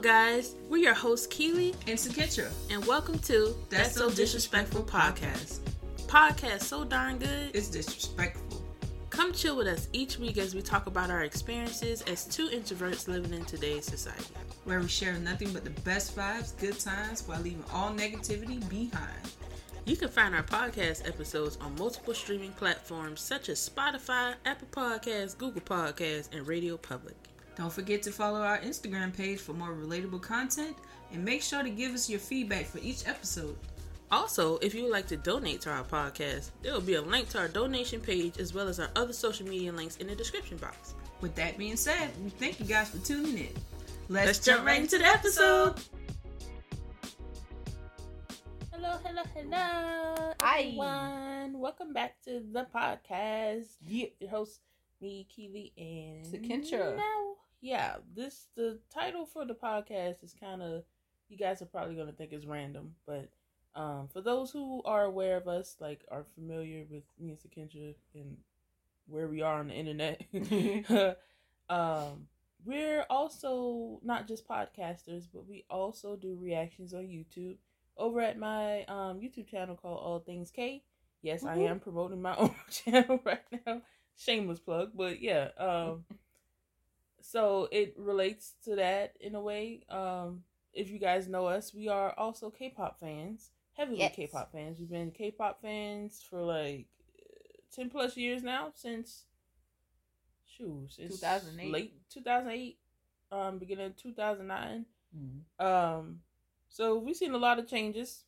Hello, guys. We're your hosts, Keely and Sakitra, and welcome to That's So Disrespectful podcast. Podcast so darn good. It's disrespectful. Come chill with us each week as we talk about our experiences as two introverts living in today's society. Where we share nothing but the best vibes, good times, while leaving all negativity behind. You can find our podcast episodes on multiple streaming platforms such as Spotify, Apple Podcasts, Google Podcasts, and Radio Public. Don't forget to follow our Instagram page for more relatable content and make sure to give us your feedback for each episode. Also, if you would like to donate to our podcast, there will be a link to our donation page as well as our other social media links in the description box. With that being said, we thank you guys for tuning in. Let's, Let's jump right into the episode. Hello, hello, hello, Hi. everyone. Welcome back to the podcast. Yeah. Your host, me, Keely, and Sakensha. Now yeah, this the title for the podcast is kind of you guys are probably going to think it's random, but um, for those who are aware of us, like are familiar with me and Sakendra and where we are on the internet, um, we're also not just podcasters, but we also do reactions on YouTube over at my um, YouTube channel called All Things K. Yes, mm-hmm. I am promoting my own channel right now. Shameless plug, but yeah. Um, so it relates to that in a way. Um, if you guys know us, we are also K-pop fans, heavily yes. K-pop fans. We've been K-pop fans for like ten plus years now since shoes two thousand eight, late two thousand eight, um, beginning two thousand nine. Mm-hmm. Um, so we've seen a lot of changes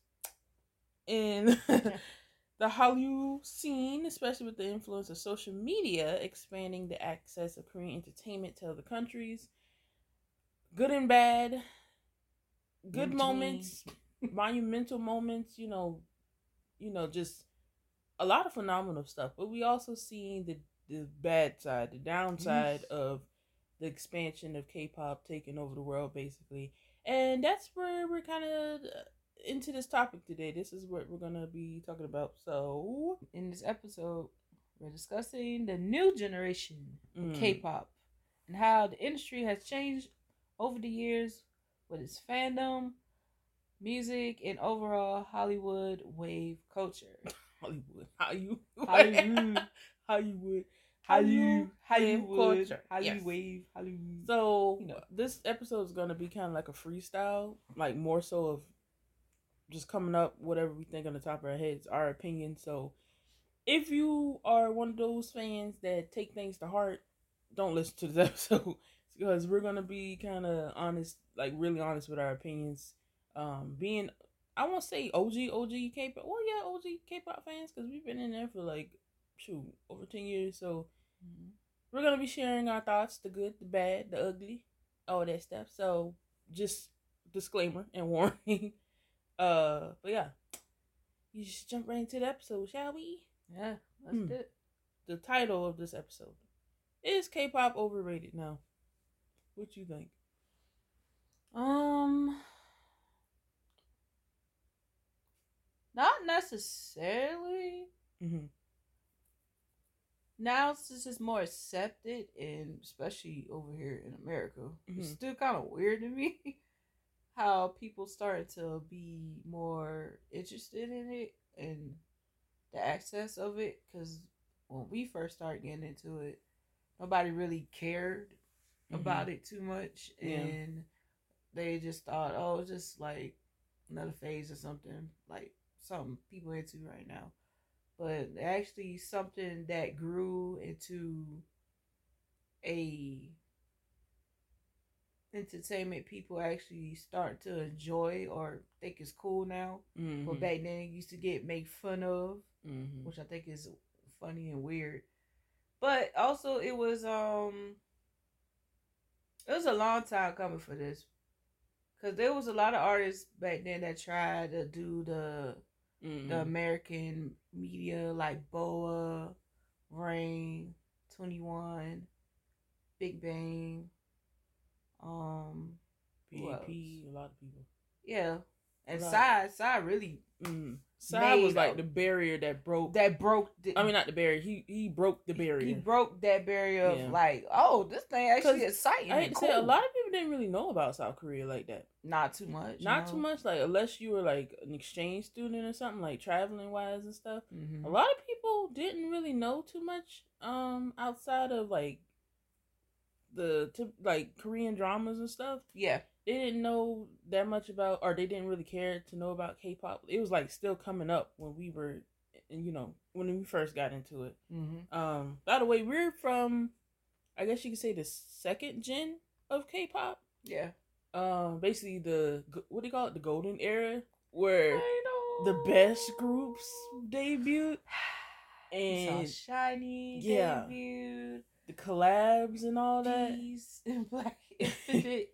in the Hallyu scene, especially with the influence of social media, expanding the access of Korean entertainment to other countries. Good and bad, good moments, monumental moments, you know, you know, just a lot of phenomenal stuff. But we also see the the bad side, the downside of the expansion of K-pop taking over the world, basically. And that's where we're kind of into this topic today. This is what we're gonna be talking about. So, in this episode, we're discussing the new generation mm. K-pop and how the industry has changed over the years with its fandom, music, and overall Hollywood wave culture. Hollywood, how you, how you, Hollywood, Hollywood. Hollywood, Hollywood, culture. Hollywood yes. wave, Hollywood. So you know. this episode is gonna be kind of like a freestyle, like more so of just coming up whatever we think on the top of our heads, our opinion. So if you are one of those fans that take things to heart, don't listen to this episode because we're gonna be kind of honest, like really honest with our opinions. Um, being I won't say OG OG K-pop. Well, yeah, OG K-pop fans because we've been in there for like shoot over ten years. So mm-hmm. we're gonna be sharing our thoughts, the good, the bad, the ugly, all that stuff. So just disclaimer and warning. Uh, but yeah, you just jump right into the episode, shall we? Yeah, that's hmm. it. The title of this episode is K-pop overrated now. What you think? Um, not necessarily. Mm-hmm. Now since it's more accepted, and especially over here in America, mm-hmm. it's still kind of weird to me. how people started to be more interested in it and the access of it because when we first started getting into it nobody really cared mm-hmm. about it too much yeah. and they just thought oh it's just like another phase or something like something people into right now but actually something that grew into a entertainment people actually start to enjoy or think is cool now. Mm-hmm. But back then it used to get made fun of, mm-hmm. which I think is funny and weird. But also it was um it was a long time coming for this. Cause there was a lot of artists back then that tried to do the mm-hmm. the American media like BoA, Rain, 2NE1, Big Bang, um, PAP, a lot of people. Yeah, and Psy, Psy really. Mm, Psy was like the barrier that broke. That broke. The, I mean, not the barrier. He he broke the barrier. He broke that barrier of yeah. like, oh, this thing actually exciting. I cool. say a lot of people people didn't really know about South Korea like that. Not too much. Not no. too much. Like unless you were like an exchange student or something, like traveling wise and stuff. Mm-hmm. A lot of people didn't really know too much um outside of like the like Korean dramas and stuff. Yeah. They didn't know that much about, or they didn't really care to know about K-pop. It was like still coming up when we were, you know, when we first got into it. Mm-hmm. Um, by the way, we're from, I guess you could say the second gen of K-pop. Yeah. Um, basically the what do you call it? The golden era where the best groups debuted. And shiny yeah, debuted. The collabs and all that. and Black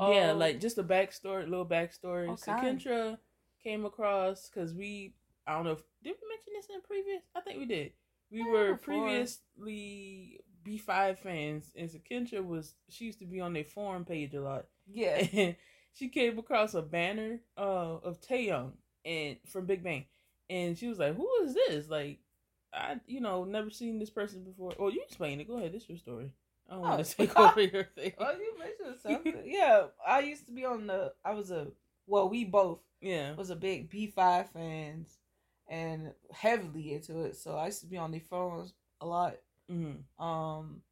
yeah, um, like just a backstory, little backstory. Okay. So Kendra came across because we, I don't know, if, did we mention this in previous? I think we did. We yeah, were previously B5 fans, and Sakensha was she used to be on their forum page a lot. Yeah, and she came across a banner uh, of Taeyang and from Big Bang, and she was like, "Who is this?" Like, I you know never seen this person before. Oh, you explain it. Go ahead. This your story. I don't oh, want to take over your thing. Oh, you mentioned something. yeah, I used to be on the. I was a well, we both yeah was a big B5 fans and heavily into it. So I used to be on the phones a lot Mm-hmm. Um,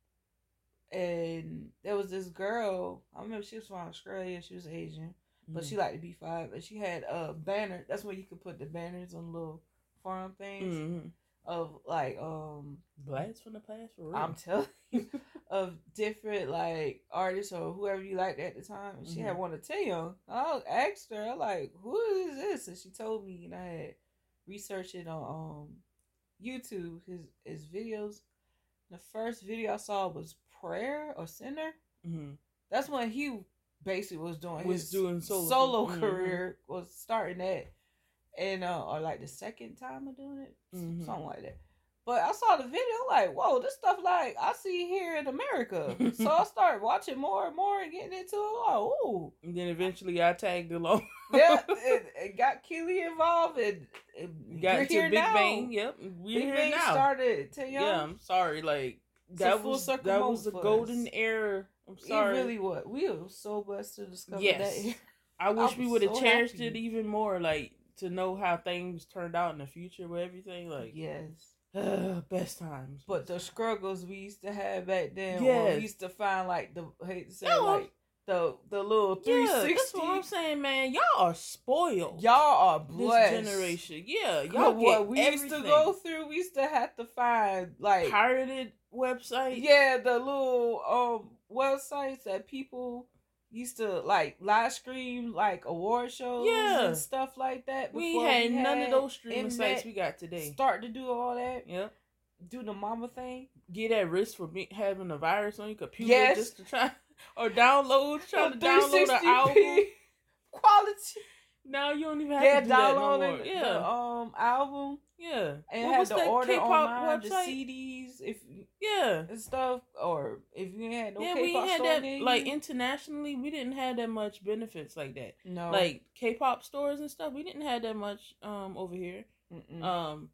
and there was this girl. I remember she was from Australia. She was Asian, but mm-hmm. she liked to be five. And she had a banner. That's where you could put the banners on little farm things mm-hmm. Of like um blast from the past. For real. I'm telling you, of different like artists or whoever you liked at the time. She had mm-hmm. one to Taeyang. I asked her, like, who is this? And she told me, and I had researched it on um YouTube. His his videos the first video I saw was Prayer or Sinner. Mm-hmm. That's when he basically was doing was doing solo, solo mm-hmm. career was starting that, and uh, or like the second time of doing it, mm-hmm. something like that. But I saw the video, like, whoa, this stuff like I see here in America. so I started watching more and more and getting into it. Like, ooh. And then eventually I tagged along. yeah, it, it, got Keely involved and, and got to Big now. Bang. Yep, we're Big here Bang now. started. To yeah, I'm sorry. Like that was that was a golden era. I'm sorry. It really was. We were so blessed to discover yes. that. I wish we would have so cherished happy. it even more. Like to know how things turned out in the future with everything. Like yes uh, best times. But the struggles we used to have back then, yeah, we used to find like the hate to say no, like the the little three sixty. Yeah, that's what I'm saying, man. Y'all are spoiled. Y'all are blessed. This generation, yeah. Y'all what we everything. used to go through. We used to have to find like pirated websites. Yeah, the little um websites that people used to like live stream like award shows yeah. and stuff like that. We had, we none of those streaming sites we got today. Start to do all that. Yep. Do the mama thing. Get at risk for having a virus on your computer yes. just to try or download trying to download an album. Quality. Now you don't even have yeah, to do that no. Yeah, the, um, album. Yeah, and what had to order K-pop online website? the CDs if yeah and stuff, or if you had no yeah, K-pop we had that like internationally. We didn't have that much benefits like that. No, like K-pop stores and stuff. We didn't have that much um over here. Mm-mm. Um,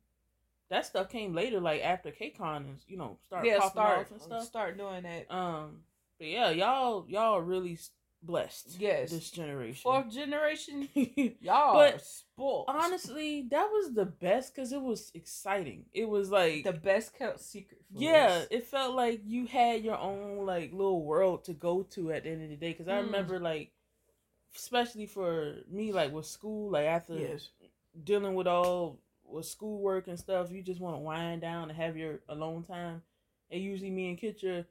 that stuff came later, like after KCON and you know start yeah, popping start, off and stuff. Start doing that. Um, but yeah, y'all y'all really blessed. Yes, this generation, fourth generation, y'all but spoiled. Honestly, that was the best because it was exciting. It was like the best kept secret. yeah, us. it felt like you had your own like little world to go to at the end of the day. Because I mm. remember like, especially for me, like with school, like after yes. dealing with all with schoolwork and stuff, you just want to wind down and have your alone time. And usually, me and Kitcha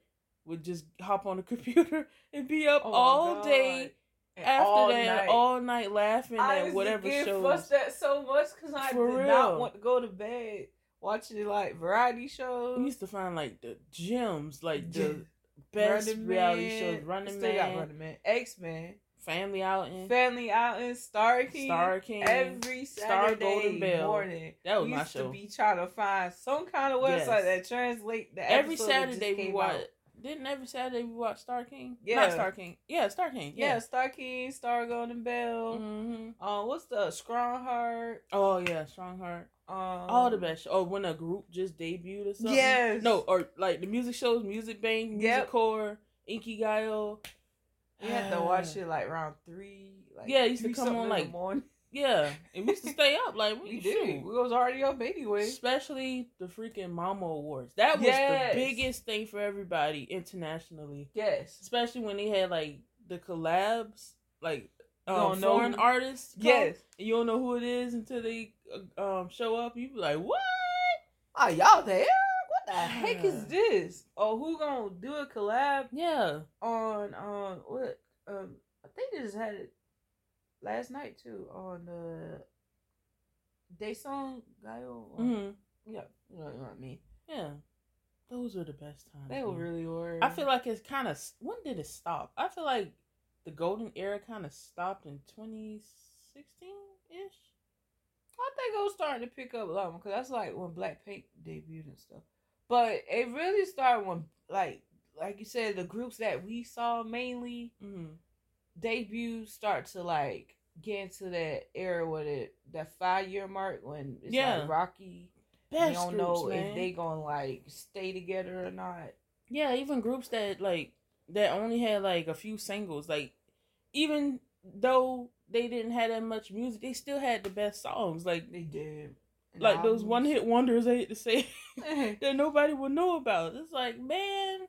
would just hop on the computer and be up oh all day and after all that night. all night laughing I at whatever show. I that so much because I For did real. not want to go to bed watching like variety shows. We used to find like the gems, like the best Running reality Man. shows. Running Still Man, Running Man, X Men. Family outing, family outing, Star King, Star King, every Saturday Star morning. That was we my used show. to be trying to find some kind of website yes. that translate the every Saturday we watch. Didn't every Saturday we watch Star King? Yeah, not Star King. Yeah, Star King. Yeah, yeah Star King, Star Golden Bell. Mm-hmm. Uh, what's the Strong Heart? Oh yeah, Strong Heart. Um, All the best. Or oh, when a group just debuted or something. Yes. No, or like the music shows, Music Bank, Music yep. Core, Inkigayo. You had to watch it like round three. Like yeah, it used to come on like morning. Yeah, and we used to stay up like we, we did. We was already up anyway. Especially the freaking Mama Awards. That was yes. the biggest thing for everybody internationally. Yes, especially when they had like the collabs, like um, foreign know. artists. Come, yes, you don't know who it is until they uh, um show up. You be like, what? Are y'all there? What the heck is this? Oh, who gonna do a collab? Yeah, on on what? Um, I think they just had it last night too on the Day Song Gaio. Mm-hmm. Yeah, you know what I mean. Yeah, those were the best times. They man. really were. I feel like it's kind of when did it stop? I feel like the golden era kind of stopped in 2016 ish. I think it was starting to pick up a lot because that's like when Blackpink debuted and stuff. But it really started when, like, like you said, the groups that we saw mainly mm-hmm. Debut start to like get into that era with it that five year mark when it's yeah. like Rocky. Best you don't groups, know man. if they gonna like stay together or not. Yeah, even groups that like that only had like a few singles, like even though they didn't have that much music, they still had the best songs. Like they did. like albums. those one hit wonders I hate to say that nobody would know about. It's like, man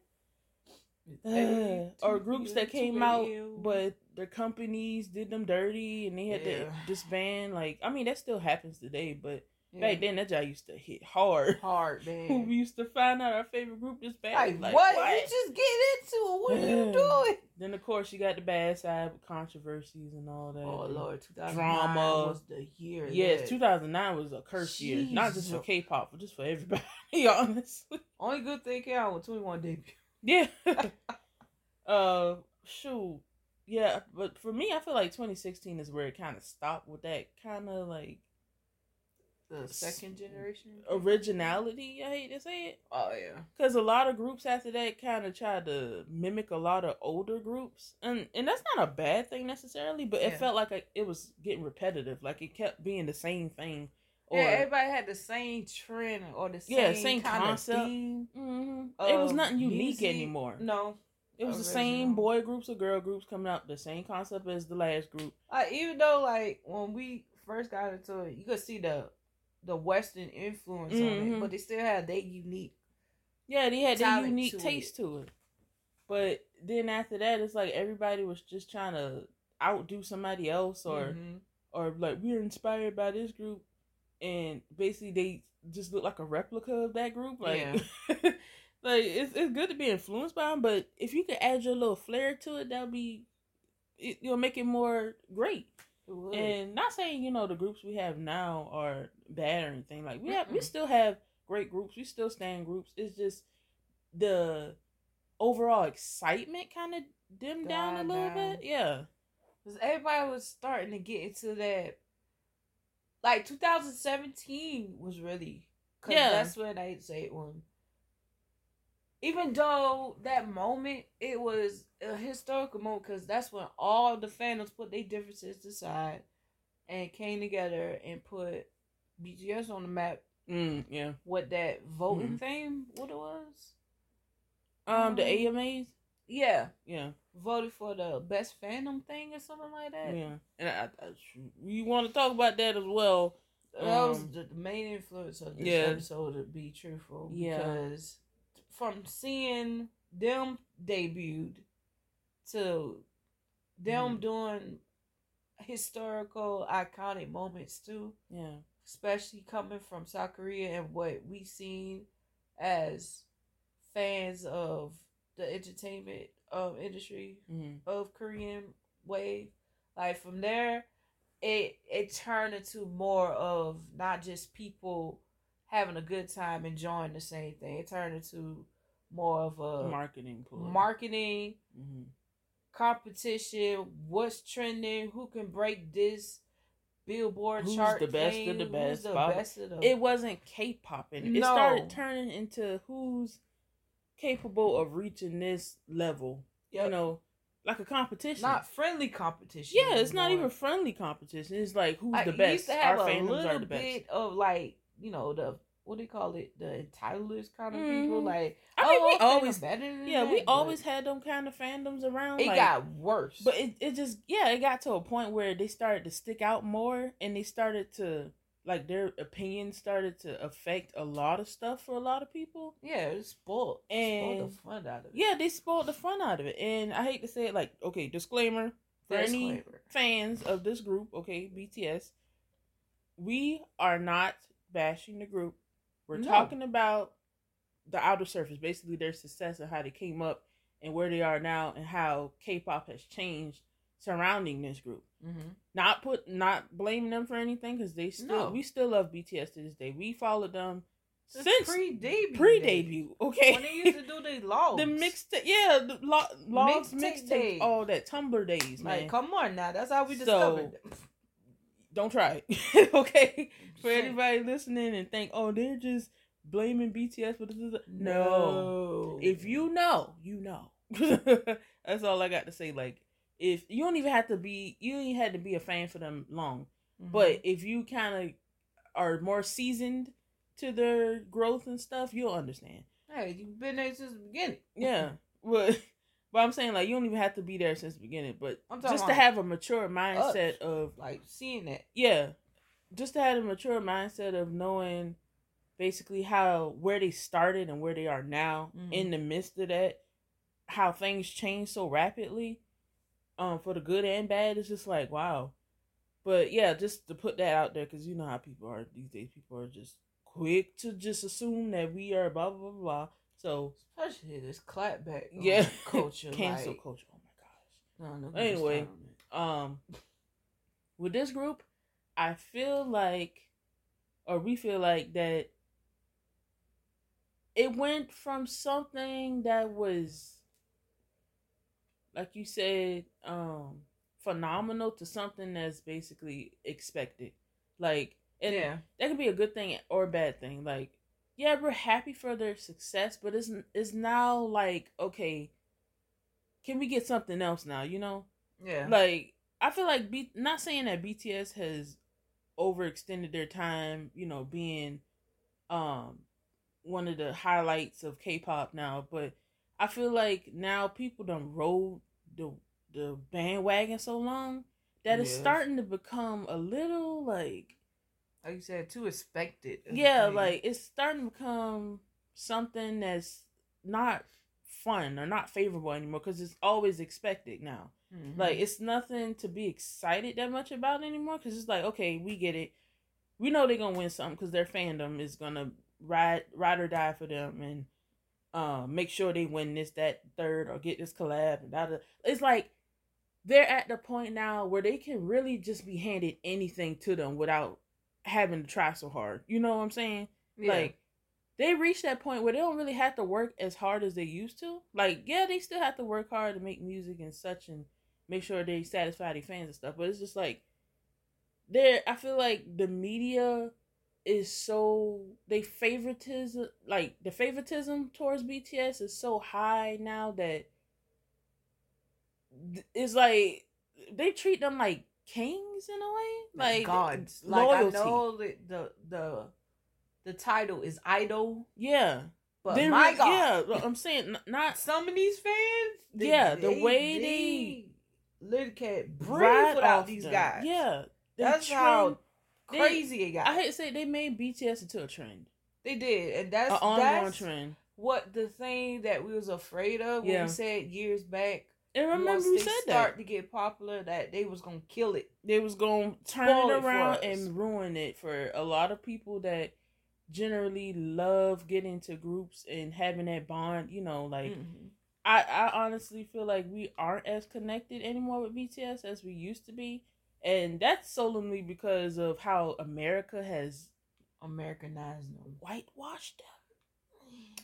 uh, or groups that came out but their companies did them dirty and they had yeah. to disband. Like, I mean, that still happens today, but yeah. back then that job used to hit hard. Hard, man. we used to find out our favorite group bad. Like, like what? what? You just get into it. What are you doing? Then of course you got the bad side with controversies and all that. Oh lord, two thousand drama was the year. Yes, thousand nine was a curse Jeez. year, not just for K-pop, but just for everybody. honestly, only good thing came out with 2NE1 debut. Yeah. uh, shoot. Yeah, but for me, I feel like 2016 is where it kind of stopped with that kind of like the second generation originality. I hate to say it. Oh yeah, because a lot of groups after that kind of tried to mimic a lot of older groups, and and that's not a bad thing necessarily, but yeah. it felt like a, it was getting repetitive. Like it kept being the same thing. Or, yeah, everybody had the same trend or the same, yeah, same concept. Mm-hmm. It was nothing unique music. anymore. No, it was original. the same boy groups or girl groups coming out, the same concept as the last group. Uh, even though, like when we first got into it, you could see the the Western influence mm-hmm. on it, mm-hmm. but they still had their unique. Yeah, they had their unique to taste it. to it. But then after that, it's like everybody was just trying to outdo somebody else, or mm-hmm. or like we're inspired by this group, and basically they just look like a replica of that group. Like, yeah. like it's it's good to be influenced by them, but if you could add your little flair to it, that'll be it, you'll make it more great. It and not saying you know the groups we have now are bad or anything. Like we have, Mm-mm. we still have great groups. We still stand groups. It's just the overall excitement kind of dimmed down a little bit. Yeah, because everybody was starting to get into that like 2017 was really cause yeah. that's when I say it when even though that moment it was a historical moment because that's when all the fandoms put their differences aside and came together and put BTS on the map. Mm, yeah. What that voting mm-hmm. thing? What it was? Um, the AMAs. Yeah, yeah. Voted for the best fandom thing or something like that. Yeah, and I, I, we want to talk about that as well. That um, was the, the, main influence of this yeah. episode, to be truthful. Yeah. Because from seeing them debuted to them mm. doing historical iconic moments too. Yeah. Especially coming from South Korea and what we seen as fans of the entertainment um, industry mm-hmm. of Korean wave. Like from there, it it turned into more of not just people having a good time enjoying the same thing. It turned into more of a marketing pull. marketing mm-hmm. competition. What's trending? Who can break this? Billboard who's chart. the best thing? of the best? Who's the best of the... It wasn't K-pop, and no. it started turning into who's capable of reaching this level. Yep. You know, like a competition, not friendly competition. Yeah, it's anymore. not even friendly competition. It's like who's like, the best. Used to have Our a little bit of like you know the what do you call it? The entitled kind of mm-hmm. people. Like I mean, oh, we always better than yeah, that, we always had them kind of fandoms around. It like, got worse, but it it just yeah, it got to a point where they started to stick out more, and they started to like their opinions started to affect a lot of stuff for a lot of people. Yeah, it spoiled and spoiled the fun out of it. Yeah, they spoiled the fun out of it, and I hate to say it, like okay, disclaimer for disclaimer. any fans of this group, okay, BTS, we are not bashing the group. We're no. talking about the outer surface, basically their success and how they came up and where they are now, and how K-pop has changed surrounding this group. Mm-hmm. Not put, not blaming them for anything because they still, no. we still love BTS to this day. We followed them since pre debut, pre debut. Okay, when they used to do the logs, the mixtape, yeah, the lo- logs, mixtape, all that Tumblr days, man. Like, come on now, that's how we discovered. So, don't try it, okay? For anybody listening and think, oh, they're just blaming BTS for this. No. no. If you know, you know. That's all I got to say. Like, if you don't even have to be, you ain't had to be a fan for them long. Mm-hmm. But if you kind of are more seasoned to their growth and stuff, you'll understand. Hey, you've been there since the beginning. Yeah. But but I'm saying like you don't even have to be there since the beginning, but just to have a mature mindset us, of like seeing that. Yeah. Just to have a mature mindset of knowing basically how where they started and where they are now mm-hmm. in the midst of that, how things change so rapidly, um, for the good and bad. It's just like wow. But yeah, just to put that out there because you know how people are these days. People are just quick to just assume that we are blah blah blah blah. So especially this clapback, yeah, culture, cancel like, culture. Oh my gosh. No, no anyway, um, with this group, I feel like, or we feel like that it went from something that was like you said um phenomenal to something that's basically expected. Like and yeah. that could be a good thing or a bad thing. Like yeah we're happy for their success but it's it's now like okay can we get something else now you know? Yeah. Like i feel like B- not saying that bts has overextended their time you know being um one of the highlights of K-pop now, but I feel like now people don't roll the the bandwagon so long that yes. it's starting to become a little like like you said too expected. Yeah, like it's starting to become something that's not fun or not favorable anymore because it's always expected now. Mm-hmm. Like it's nothing to be excited that much about anymore because it's like okay, we get it. We know they're gonna win something because their fandom is gonna ride ride or die for them and uh, make sure they win this, that, third, or get this collab and that. It's like they're at the point now where they can really just be handed anything to them without having to try so hard. You know what I'm saying? Yeah. Like they reach that point where they don't really have to work as hard as they used to. Like, yeah, they still have to work hard to make music and such and make sure they satisfy their fans and stuff. But it's just like there I feel like the media is so they favoritism like the favoritism towards BTS is so high now that it's like they treat them like kings in a way, like gods. Like loyalty. I know that the the the title is idol. Yeah, but they my God, yeah, I'm saying not some of these fans. They, yeah, the they, way they, they cat breathe without these them. guys. Yeah, that's how crazy it got. I hate to say they made BTS into a trend. They did, and that's an ongoing trend. What the thing that we was afraid of when yeah. we said years back. And remember we said start that start to get popular that they was gonna kill it. They was gonna turn Spoil it around it and ruin it for a lot of people that generally love getting to groups and having that bond. You know, like. Mm-hmm. I, I honestly feel like we aren't as connected anymore with BTS as we used to be and that's solely because of how America has Americanized them, whitewashed them.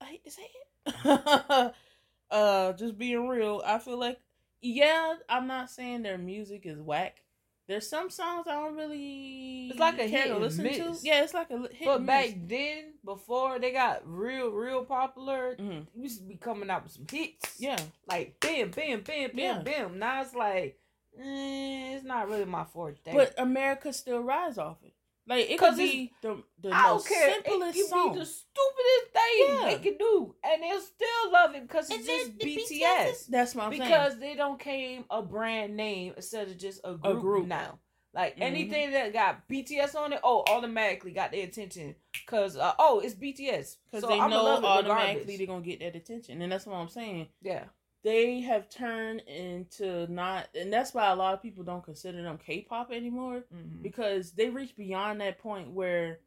I hate to say it. uh, just being real, I feel like yeah, I'm not saying their music is whack. There's some songs I don't really. It's like a hit to listen miss. to. Yeah, it's like a hit. But back then, before they got real, real popular, mm-hmm. used to be coming out with some hits. Yeah, like bam, bam, bam, bam, yeah. bam. Now it's like eh, it's not really my forte. But America still rise off it. Like it could be the the I most simplest it, song. Be the stupidest thing yeah. they can do, and they'll still love it because it's just BTS. BTS. That's what I'm because saying. Because they don't came a brand name instead of just a group, a group. now. Like mm-hmm. anything that got BTS on it, oh, automatically got their attention. Cause uh, oh, it's BTS. Because so they I'm know automatically they're gonna get that attention, and that's what I'm saying. Yeah, they have turned into not, and that's why a lot of people don't consider them K-pop anymore mm-hmm. because they reach beyond that point where,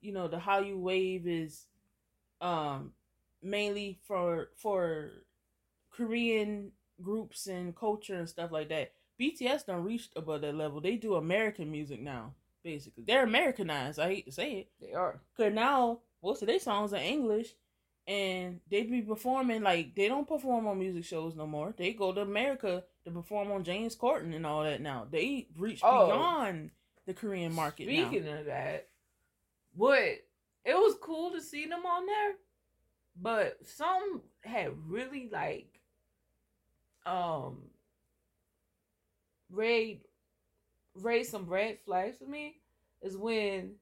you know, the Hallyu wave is, um, mainly for for Korean groups and culture and stuff like that BTS don't reach above that level. They do American music now, basically. They're Americanized. I hate to say it. They are. Cause now most of their songs are English, and they be performing like they don't perform on music shows no more. They go to America to perform on James Corden and all that. Now they reach oh. beyond the Korean market. Speaking now. of that, what it was cool to see them on there, but some had really like um raised raised some red flags for me is when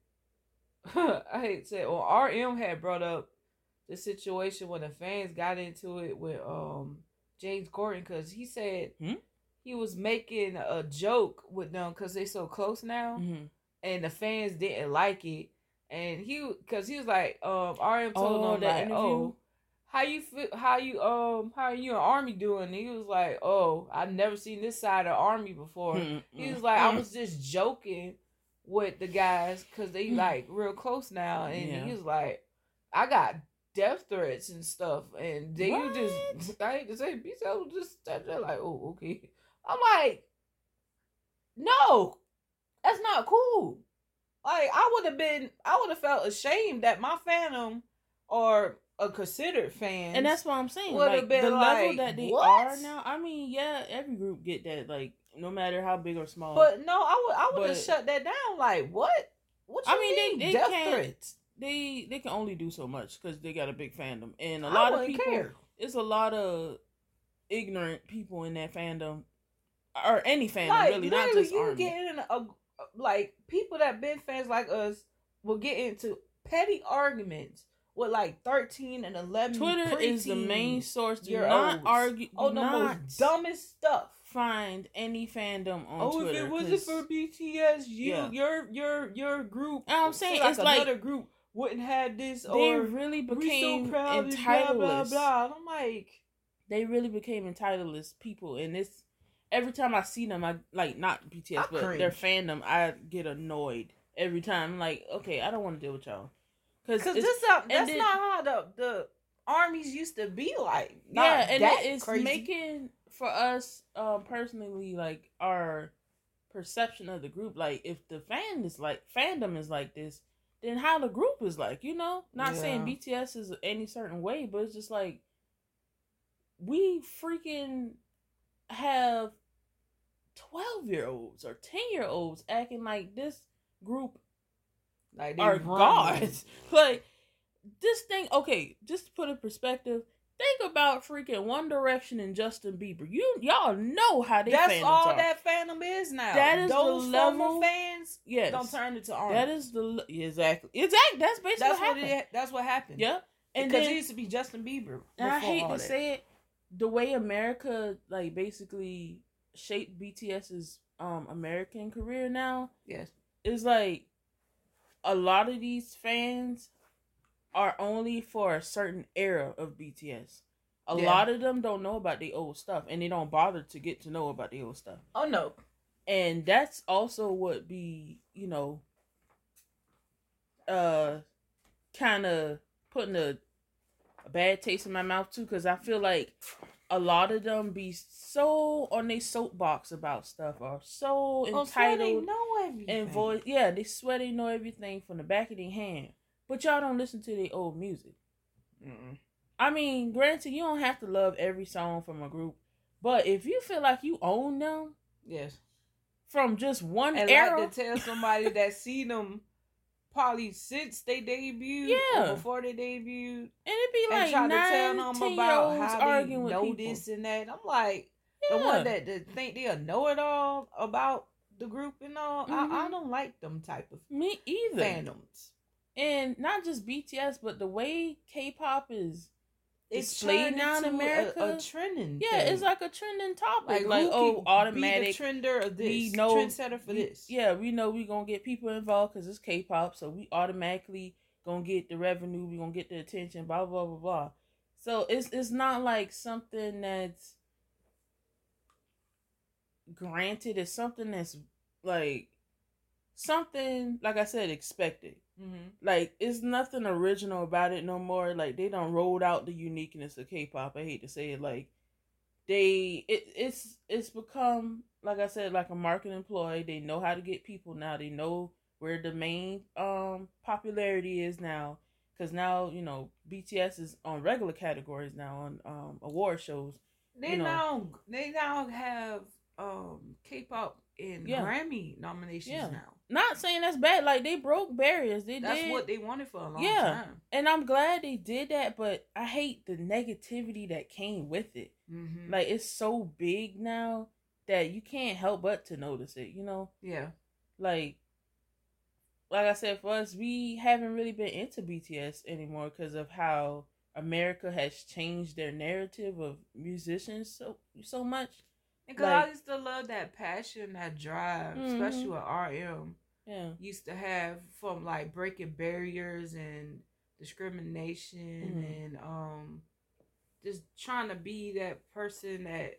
I hate to say, or RM had brought up the situation when the fans got into it with um James Corden because he said hmm? he was making a joke with them because they so close now, mm-hmm. and the fans didn't like it, and he because he was like um RM told oh, them like interview? oh how you feel how you um how you an army doing and he was like oh i've never seen this side of army before hmm, he was like i hmm. was just joking with the guys because they hmm. like real close now and yeah. he was like i got death threats and stuff and then you just i hate to say was just they're like oh okay i'm like no that's not cool like i would have been i would have felt ashamed that my phantom or a considered fan. And that's what I'm saying. Like the like, level that they what? are now. I mean, yeah, every group get that. Like no matter how big or small. But no, I would I would have shut that down. Like what? What I mean, mean? they they Death can't. Threats? They they can only do so much because they got a big fandom, and a lot of people. Care. It's a lot of ignorant people in that fandom, or any fandom like, really, not just you army. get in a like people that been fans like us will get into petty arguments with like 13 and 11 Twitter is the main source. Do not argue. Oh, the most dumbest stuff. Find any fandom on oh, Twitter. Oh if it wasn't for BTS, you yeah. your your your group. I'm saying like it's like another group wouldn't have this. They or really became so proud Blah, blah, blah. I'm like, they really became entitledless people, and this every time I see them, I like not BTS, I but cringe. their fandom, I get annoyed every time. I'm like, okay, I don't want to deal with y'all. Cause, Cause this uh, that's then, not how the the armies used to be like. Not yeah, and it's crazy. making for us um personally like our perception of the group. Like if the fan is like fandom is like this, then how the group is like, you know? Not yeah. saying BTS is any certain way, but it's just like we freaking have 12 year olds or 10 year olds acting like this group like are gods. like this thing. Okay, just to put in perspective. Think about freaking One Direction and Justin Bieber. You y'all know how they. That's all are. that fandom is now. That is Those the level fans. Yes, don't turn into army. That is the exactly exactly. That's basically that's what, what it, That's what happened. Yeah, and because then, it used to be Justin Bieber. And I hate to that. say it, the way America like basically shaped BTS's um American career now. Yes, is like a lot of these fans are only for a certain era of BTS. A yeah. lot of them don't know about the old stuff and they don't bother to get to know about the old stuff. Oh no. And that's also what be, you know, uh kind of putting a, a bad taste in my mouth too cuz I feel like a lot of them be so on their soapbox about stuff or so entitled oh, entitled and voice. Yeah, they swear they know everything from the back of their hand, but y'all don't listen to the old music. Mm-mm. I mean, granted, you don't have to love every song from a group, but if you feel like you own them, yes, from just one and era, like to tell somebody that seen them probably since they debuted, yeah, before they debuted, and it'd be like and nine, to tell them about how arguing they know this and that. I'm like, yeah. the one that, that think they'll know it all about the group and all. Mm-hmm. I, I mm-hmm. don't like them type of me either fandoms. And not just BTS, but the way K-pop is it's played now in America. A, a trending. Yeah, thing. it's like a trending topic. Like, like oh, automatic trender of this. We know trendsetter for we, this. Yeah, we know we gonna get people involved because it's K-pop, so we automatically gonna get the revenue. We gonna get the attention. Blah blah blah blah. So it's it's not like something that's granted. It's something that's like something like I said expected. Mm-hmm. Like it's nothing original about it no more. Like they don't rolled out the uniqueness of K-pop. I hate to say it. Like they it it's it's become like I said like a marketing employee. They know how to get people now. They know where the main um popularity is now. Cause now you know BTS is on regular categories now on um award shows. They you know. now they now have um K-pop in yeah. Grammy nominations yeah. now. Not saying that's bad. Like they broke barriers. They that's did. what they wanted for a long yeah. time. And I'm glad they did that, but I hate the negativity that came with it. Mm-hmm. Like it's so big now that you can't help but to notice it. You know. Yeah. Like. Like I said, for us, we haven't really been into BTS anymore because of how America has changed their narrative of musicians so so much. Because like, I used to love that passion, that drive, mm-hmm. especially with RM. Yeah. Used to have from like breaking barriers and discrimination mm-hmm. and um just trying to be that person that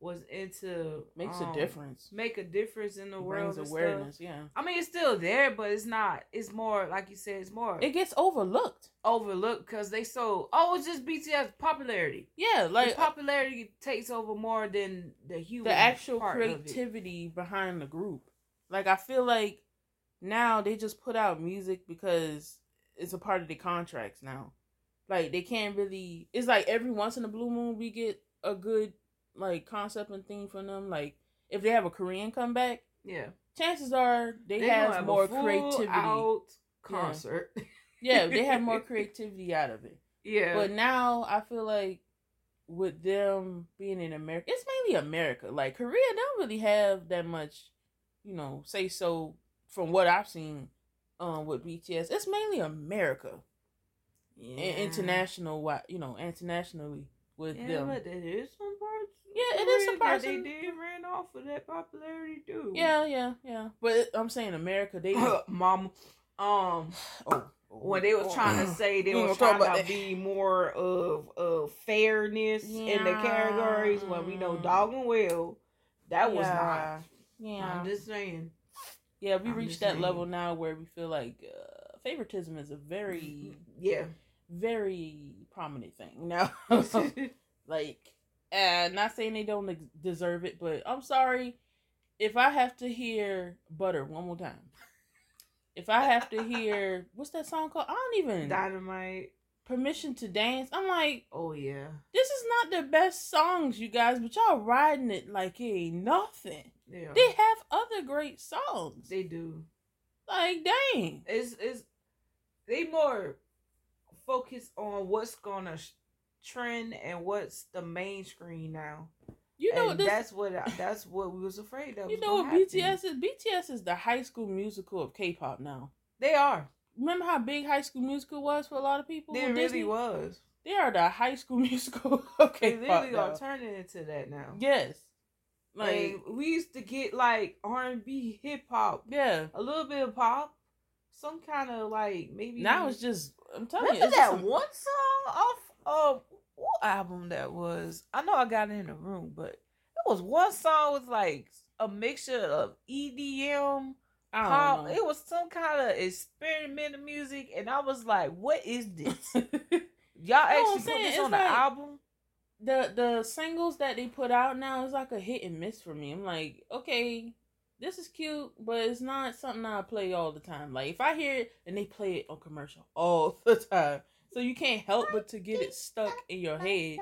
was into makes um, a difference. Make a difference in the world. awareness, stuff. yeah. I mean, it's still there, but it's not. It's more like you said. It's more. It gets overlooked. Overlooked because they so oh, it's just BTS popularity. Yeah, like the popularity takes over more than the human. The actual creativity behind the group. Like I feel like now they just put out music because it's a part of the contracts now. Like they can't really. It's like every once in a blue moon we get a good like concept and theme from them. Like if they have a Korean comeback, yeah, chances are they, they have, have more creativity. Out concert. Yeah. yeah, they have more creativity out of it. Yeah, but now I feel like with them being in America, it's mainly America. Like Korea don't really have that much, you know, say so from what I've seen um with BTS. It's mainly America. Yeah. international, you know, internationally with yeah, them. But there is some yeah, it is surprising. They did ran off of that popularity too. Yeah, yeah, yeah. But I'm saying America, they mom, um, oh, when they was oh, trying to say they was trying to be more of of fairness yeah. in the categories when we know dog and well that was not. Yeah, I'm just saying. Yeah, we I'm reached that saying. level now where we feel like uh, favoritism is a very yeah very prominent thing now. like and not saying they don't deserve it, but I'm sorry if I have to hear Butter one more time. If I have to hear what's that song called? I don't even Dynamite. Permission to dance. I'm like, oh yeah, this is not the best songs, you guys, but y'all riding it like it ain't nothing. Yeah. They have other great songs. They do. Like dang, it's it's they more focus on what's gonna trend and what's the main screen now. You know this, that's what that's what we was afraid of. You know what BTS is? BTS is the High School Musical of K-pop now. They are. Remember how big High School Musical was for a lot of people? It really Disney? was. They are the High School Musical of K-pop. They literally are turning into that now. Yes. Like, like we used to get like R and B, hip hop, yeah, a little bit of pop, some kind of like maybe. Now it's just I'm telling Remember you, that some... one song off of what album that was? I know I got it in the room, but it was one song with like a mixture of EDM, pop. Know. It was some kind of experimental music, and I was like, "What is this?" Y'all actually put this on the like, album? The the singles that they put out now is like a hit and miss for me. I'm like, okay, this is cute, but it's not something I play all the time. Like if I hear it and they play it on commercial all the time, so you can't help but to get it stuck in your head.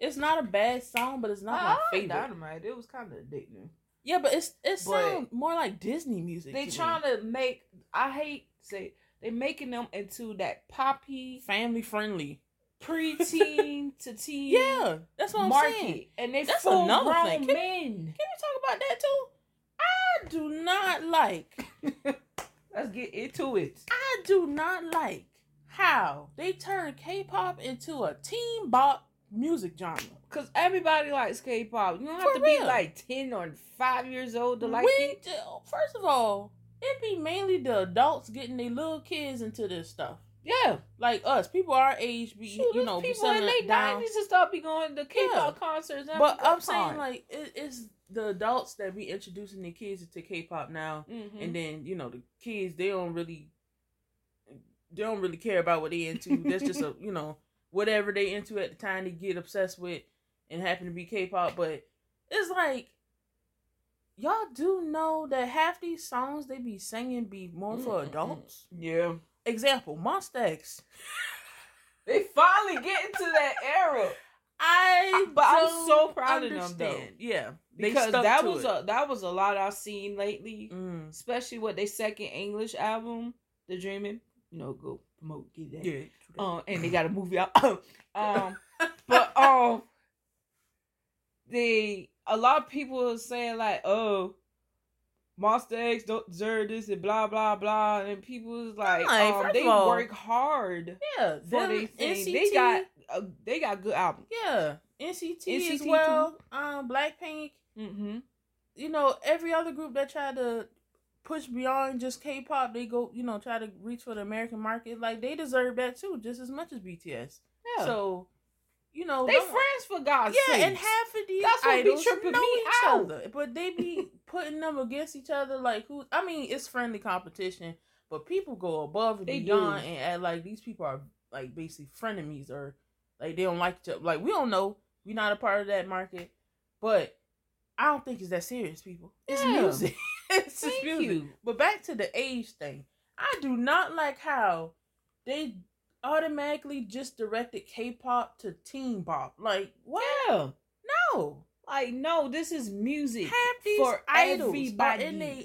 It's not a bad song, but it's not my ah, favorite. Dynamite. It was kind of addicting. Yeah, but it's it sounds more like Disney music. They trying me. to make. I hate say they making them into that poppy, family friendly, preteen to teen. Yeah, that's what I'm market. saying. And they that's full another thing. Can, men. Can we talk about that too? I do not like. Let's get into it. I do not like how they turn K-pop into a teen bop music genre. Cause everybody likes K-pop. You don't have For to real. be like ten or five years old to like we it. Do. First of all, it be mainly the adults getting their little kids into this stuff. Yeah, like us, people our age, be Shoot, you know, people in their nineties and stuff be going to K-pop yeah. concerts. But I'm saying like it, it's the adults that be introducing their kids to K-pop now, mm-hmm. and then you know the kids they don't really they don't really care about what they into. That's just a you know whatever they into at the time they get obsessed with and happen to be K-pop. But it's like y'all do know that half these songs they be singing be more for adults. Yeah. Example, Monsta X. they finally get into that era. I but I'm so proud understand. of them though. Yeah, because that was it. a that was a lot I've seen lately, mm. especially with their second English album, The Dreaming. You know, go promote get that. Yeah. Um, and they got a movie out. um, but um, they a lot of people are saying like, oh, Monsta X don't deserve this and blah blah blah, and people's like, like um, they all, work hard. Yeah, for they thing. They got uh, they got good albums. Yeah, NCT, NCT as well. Too. Um, Blackpink. Mm-hmm. You know, every other group that tried to push beyond just K-pop, they go, you know, try to reach for the American market. Like they deserve that too, just as much as BTS. Yeah. So you know, they friends for God's sake. yeah, and half of these That's what idols be tripping know me each out. other, but they be putting them against each other. Like who? I mean, it's friendly competition, but people go above and they beyond do. and act like these people are like basically frenemies or like they don't like each other. Like we don't know. We're not a part of that market, but I don't think it's that serious, people. It's yeah. music. it's music. You. But back to the age thing. I do not like how they automatically just directed K-pop to teen bop. Like, what? Yeah. No. Like, no, this is music Half these for idols everybody. in their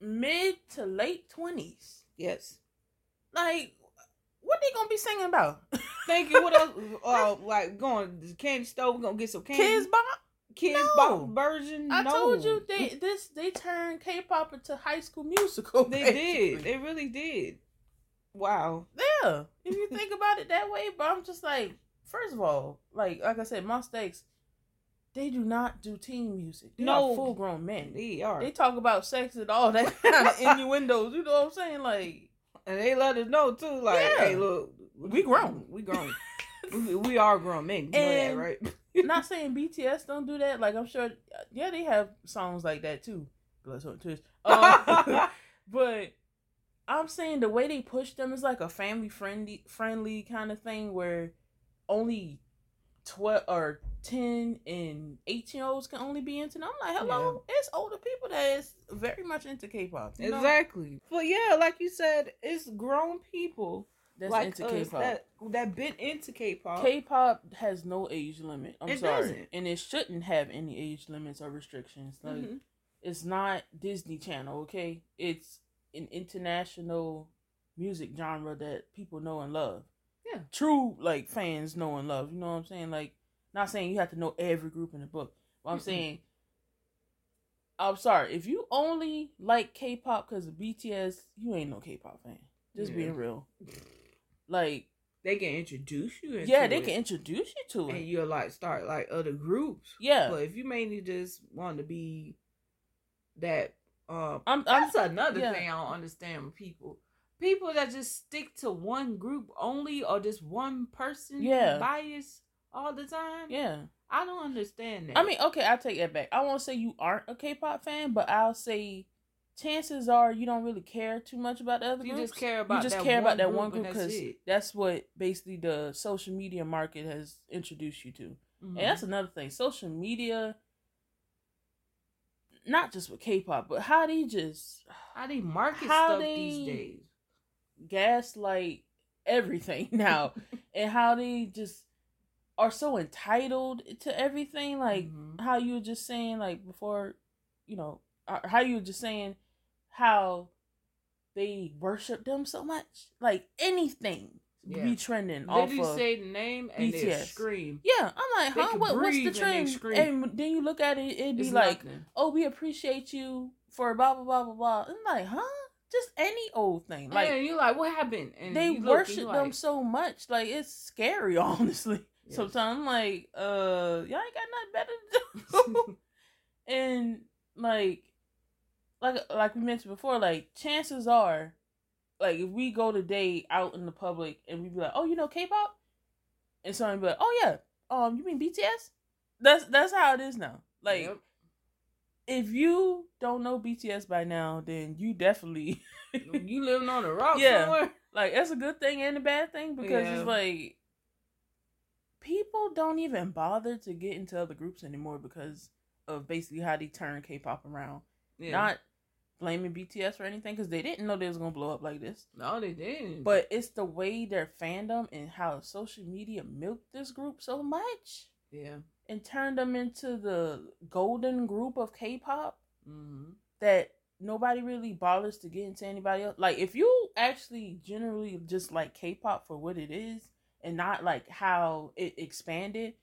mid to late twenties. Yes. Like, what they gonna be singing about? Thank you. What else? Uh, like going to candy store. We gonna get some candy. Kidz Bop. Kidz no. Bop version. I no. told you they this they turned K-pop into High School Musical. They basically. did. They really did. Wow. Yeah. If you think about it that way, but I'm just like, first of all, like like I said, my X, they do not do teen music. They no, full grown men. They are. They talk about sex and all that kind of innuendos. You know what I'm saying? Like, and they let us know too. Like, yeah. hey, look, we grown. We grown. we, we, are grown men. You and know that, right? Not saying BTS don't do that. Like, I'm sure. Yeah, they have songs like that too. Bless her twist. Um, but I'm saying the way they push them is like a family friendly friendly kind of thing where only twelve or ten and eighteen year olds can only be into them. I'm like, hello, yeah. it's older people that is very much into K-pop. Exactly. Know? But yeah, like you said, it's grown people that's like into K-pop that that been into K-pop. K-pop has no age limit. I'm it sorry, doesn't. and it shouldn't have any age limits or restrictions. Like, mm-hmm. it's not Disney Channel. Okay, it's an international music genre that people know and love. Yeah. True like fans know and love. You know what I'm saying? Like not saying you have to know every group in the book. But I'm mm-hmm. saying I'm sorry, if you only like K pop because of BTS, you ain't no K pop fan. Just yeah. being real. Like they can introduce you yeah they it, can introduce you to it and you'll like start like other groups yeah but if you mainly just want to be that uh, I'm, that's I'm, another yeah. thing I don't understand with people. People that just stick to one group only or just one person yeah. bias all the time. Yeah. I don't understand that. I mean, okay, I'll take that back. I won't say you aren't a K pop fan, but I'll say chances are you don't really care too much about the other you groups. just care about you just care about that one group because that's, that's, what basically the social media market has introduced you to. Mm-hmm. And that's another thing. Social media not just with K-pop, but how they just how they market how stuff they these days, gaslight everything now, and how they just are so entitled to everything. Like mm-hmm. how you were just saying, like before, you know, uh, how you were just saying how they worship them so much, like anything yeah. be trending. They just say the name and BTS. they scream. Yeah, I'm like, huh? What, what's the trend? And, and, then you look at it, it'd be it's like, nothing. oh, we appreciate you for blah blah blah blah blah. I'm like, huh? Just any old thing. Like and you're like, what happened? And they worship them so much. Like it's scary, honestly. Yes. Sometimes I'm like, uh, y'all ain't got nothing better to do. and like like like we mentioned before, like chances are, like if we go today out in the public and we be like, oh, you know K-pop, and somebody be like, oh yeah, um, you mean BTS? That's that's how it is now. Like, yep. if you don't know BTS by now, then you definitely you living on a rock yeah. somewhere. Like that's a good thing and a bad thing because yeah. it's like people don't even bother to get into other groups anymore because of basically how they turn K-pop around. Yeah. Not blaming BTS or anything because they didn't know they was gonna blow up like this. No, they didn't. But it's the way their fandom and how social media milked this group so much. Yeah. And turned them into the golden group of K-pop mm-hmm. that nobody really bothers to get into anybody else. Like if you actually generally just like K-pop for what it is and not like how it expanded,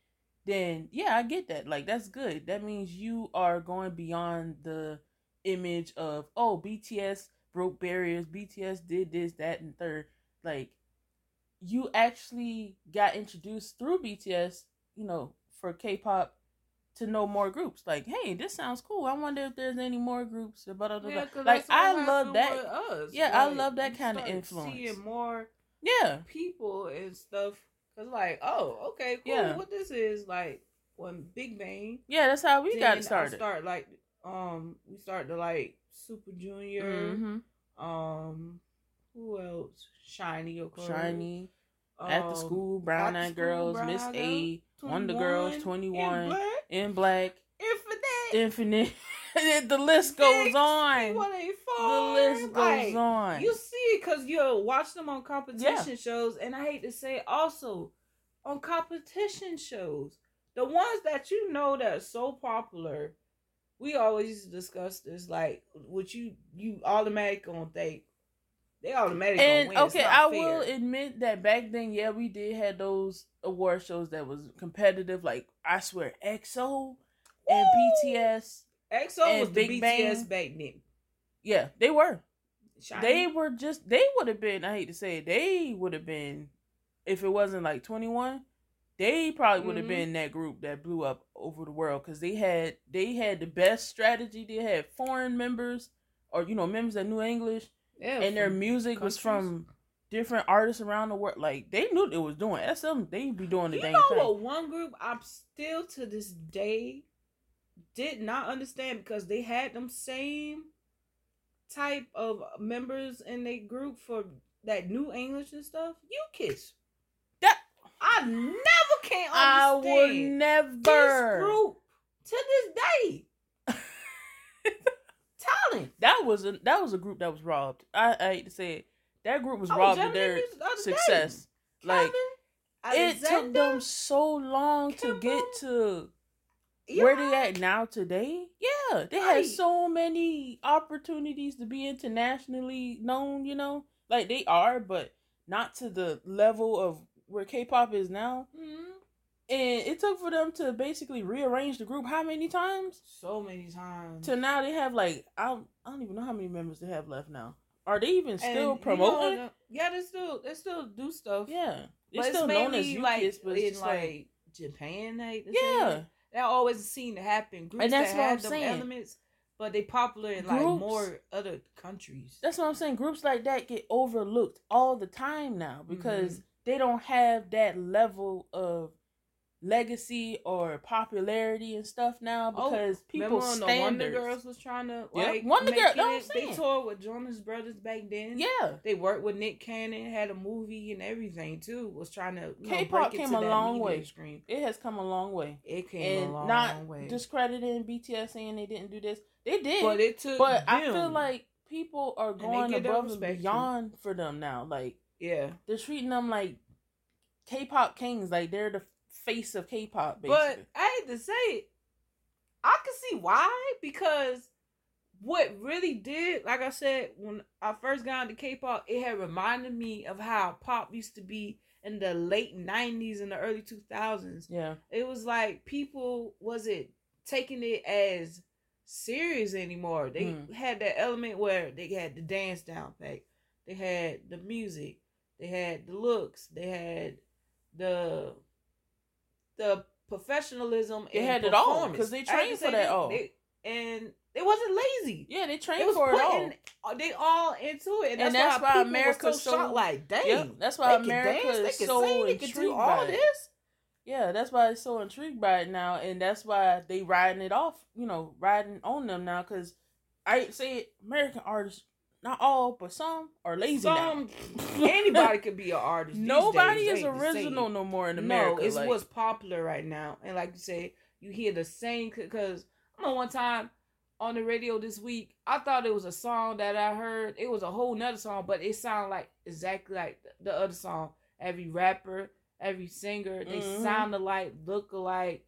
then yeah, I get that. Like that's good. That means you are going beyond the image of oh BTS broke barriers, BTS did this, that, and third. Like you actually got introduced through BTS, you know, for K-pop to know more groups. Like, hey, this sounds cool. I wonder if there's any more groups. Blah, blah, blah. Yeah, like I love that. Us. Yeah, like, I love that kind of influence. Seeing more, yeah, people and stuff. Cause like, oh, okay, cool. Yeah. What this is like when Big Bang. Yeah, that's how we got started. I start like um we started to like Super Junior. Mm-hmm. Um who else? SHINee, of course. SHINee. Um, After School, Brown Eyed Girls, Miss A, Wonder Girls, 2NE1, in Black, Infinite, Infinite. the list goes on. The list goes like, on. You see, because you watch them on competition yeah. shows, and I hate to say, also on competition shows, the ones that you know that are so popular we always discuss this like what you you automatic gonna think they automatic and okay i fair. will admit that back then yeah we did have those award shows that was competitive like i swear exo and bts exo was big the bts Bang. back then yeah they were SHINee. they were just they would have been i hate to say it they would have been if it wasn't like 21 they probably would have mm-hmm. been that group that blew up over the world because they had they had the best strategy. They had foreign members or you know members that knew English, yeah, and their music countries. was from different artists around the world. Like they knew they was doing SM. They be doing the you damn know thing. What one group I'm still to this day did not understand because they had them same type of members in their group for that new English and stuff. U-KISS. I never can understand. I will never. This group to this day. Talent. That was a that was a group that was robbed. I, I hate to say it. That group was oh, robbed of their success. Like it took them so long to get to yeah. where they at now today. Yeah, they right. had so many opportunities to be internationally known. You know, like they are, but not to the level of where K-pop is now. Mm-hmm. And it took for them to basically rearrange the group how many times? So many times. To now they have like I don't, I don't even know how many members they have left now. Are they even still and, promoting? You know, yeah, they still they still do stuff. Yeah, it's still known as like but it's like, like Japan. Like yeah, that always seemed to happen. Groups and that's that what I'm saying. Elements, but they popular in groups, like more other countries. That's what I'm saying. Groups like that get overlooked all the time now because. Mm-hmm they don't have that level of legacy or popularity and stuff now oh, because oh, people standards. The Wonder Girls was trying to like yeah. Wonder Girl. No, they toured with Jonas Brothers back then. Yeah, they worked with Nick Cannon, had a movie and everything too. Was trying to K-pop came a long way. Screen. It has come a long way. It came and a long, not way. Discrediting BTS saying they didn't do this. They did, but it took. But them. I feel like people are going above and beyond for them now. Like yeah, they're treating them like K-pop kings. Like they're the face of K-pop. Basically. But I hate to say it, I can see why because what really did, like I said, when I first got into K-pop, it had reminded me of how pop used to be in the late '90s and the early 2000s. Yeah, it was like people was it taking it as serious anymore. They mm. had that element where they had the dance down pack, they had the music, they had the looks, they had the the professionalism. They had it all because they trained for that all. They, and it wasn't lazy. Yeah, they trained for it all. They all into it, and, and that's, why, why America's so, so like, damn. Yeah, that's why America is so sing, intrigued by this. Yeah, that's why it's so intrigued by it now, and that's why they riding it off. You know, riding on them now because I say American artists, not all, but some are lazy some, now. anybody could be an artist. Nobody is original no more in America. No, it's like, what's popular right now, and like you say, you hear the same because I know one time on the radio this week. I thought it was a song that I heard. It was a whole nother song, but it sounded like exactly like the other song. Every rapper, every singer, they mm-hmm. sound alike, look alike.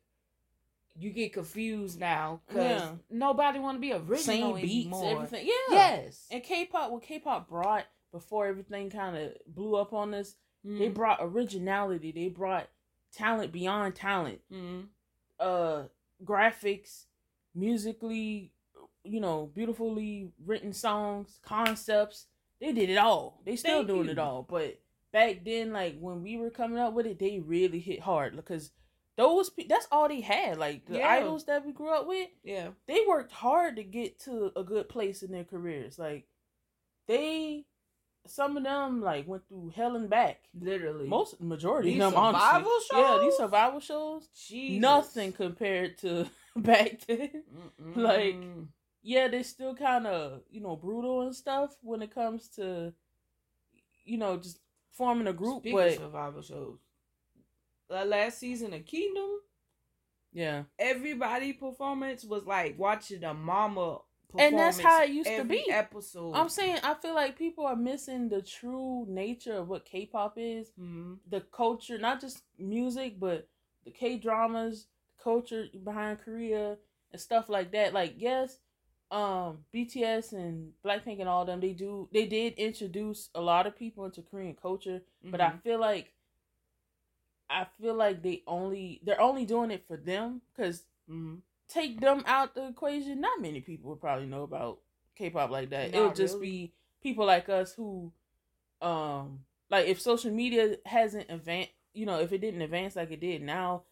You get confused now because yeah. nobody want to be original Same beats, anymore. everything. Yeah. Yes. And K-pop, what K-pop brought before everything kind of blew up on us, mm-hmm. they brought originality. They brought talent beyond talent. Mm-hmm. Uh, graphics, musically you know, beautifully written songs, concepts. They did it all. They still Thank doing you. it all. But back then, like when we were coming up with it, they really hit hard because those that's all they had. Like the yeah. idols that we grew up with, yeah, they worked hard to get to a good place in their careers. Like they, some of them like went through hell and back. Literally, most majority these of them survival honestly. shows. Yeah, these survival shows. Jesus. Nothing compared to back then. Mm-mm. Like yeah, they're still kind of you know brutal and stuff when it comes to you know just forming a group. Speaking but survival shows, last season of Kingdom, yeah, everybody performance was like watching a mama. And that's how it used to be. Episode. I'm saying I feel like people are missing the true nature of what K-pop is, mm-hmm. the culture, not just music, but the K dramas, culture behind Korea and stuff like that. Like, yes, um BTS and Blackpink and all them they do they did introduce a lot of people into Korean culture, mm-hmm. but I mm-hmm. feel like I feel like they only they're only doing it for them because mm-hmm. take them out the equation. Not many people would probably know about K-pop like that. Not It'll just really. be people like us who, um, like if social media hasn't advanced, you know, if it didn't advance like it did now,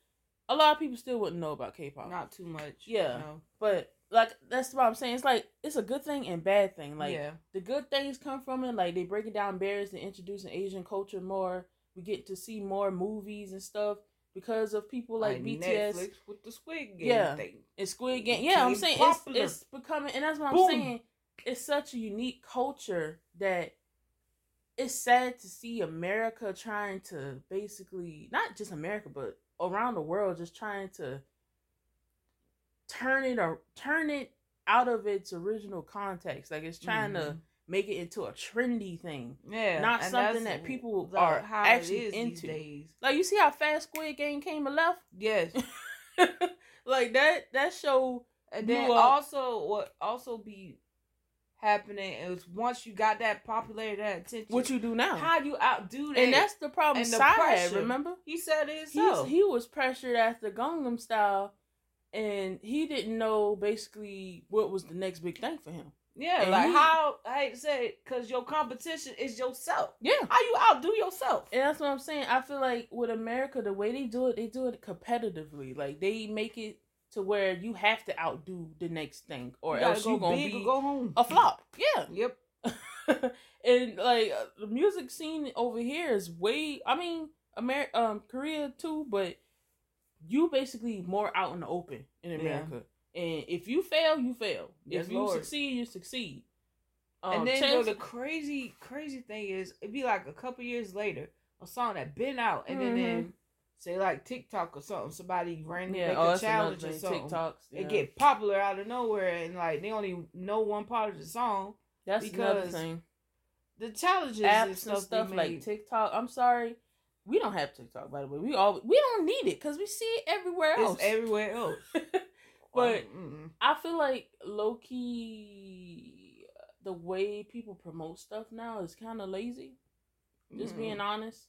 a lot of people still wouldn't know about K-pop. Not too much. Yeah, but like that's what I'm saying. It's like it's a good thing and bad thing. Like yeah. the good things come from it. Like they breaking down barriers and introducing Asian culture more. We get to see more movies and stuff because of people like, like BTS Netflix with the Squid Game yeah. thing. And Squid Game. Yeah, I'm saying it's, it's becoming, and that's what Boom. I'm saying. It's such a unique culture that it's sad to see America trying to basically not just America but around the world just trying to turn it or turn it out of its original context. Like it's trying mm-hmm. to make it into a trendy thing. Yeah. Not something that people are actually into. Like you see how fast Squid Game came and left? Yes. like that that show and then also what also be happening is once you got that popularity, that attention. What you do now? How you outdo that? And that's the problem. And the pressure. remember? He said it himself. He's, he was pressured after Gangnam Style and he didn't know basically what was the next big thing for him. Yeah, and like he, how I hate to say, because your competition is yourself. Yeah, how you outdo yourself. And that's what I'm saying. I feel like with America, the way they do it, they do it competitively. Like they make it to where you have to outdo the next thing, or you else you're gonna be go home. a flop. Yeah. Yep. and like uh, the music scene over here is way. I mean, America, um, Korea too, but you basically more out in the open in America. Yeah. And if you fail, you fail. Yes, if you Lord. succeed, you succeed. Um, and then Chance- the crazy, crazy thing is, it'd be like a couple years later, a song that been out, and mm-hmm. then, then say like TikTok or something, somebody ran yeah, make oh, a challenge or something. TikToks, yeah. It get popular out of nowhere, and like they only know one part of the song. That's because another thing. The challenges apps and stuff, and stuff like TikTok. I'm sorry, we don't have TikTok, by the way. We all we don't need it because we see it everywhere else. It's everywhere else. but mm I feel like low key, the way people promote stuff now is kind of lazy. Just mm being honest.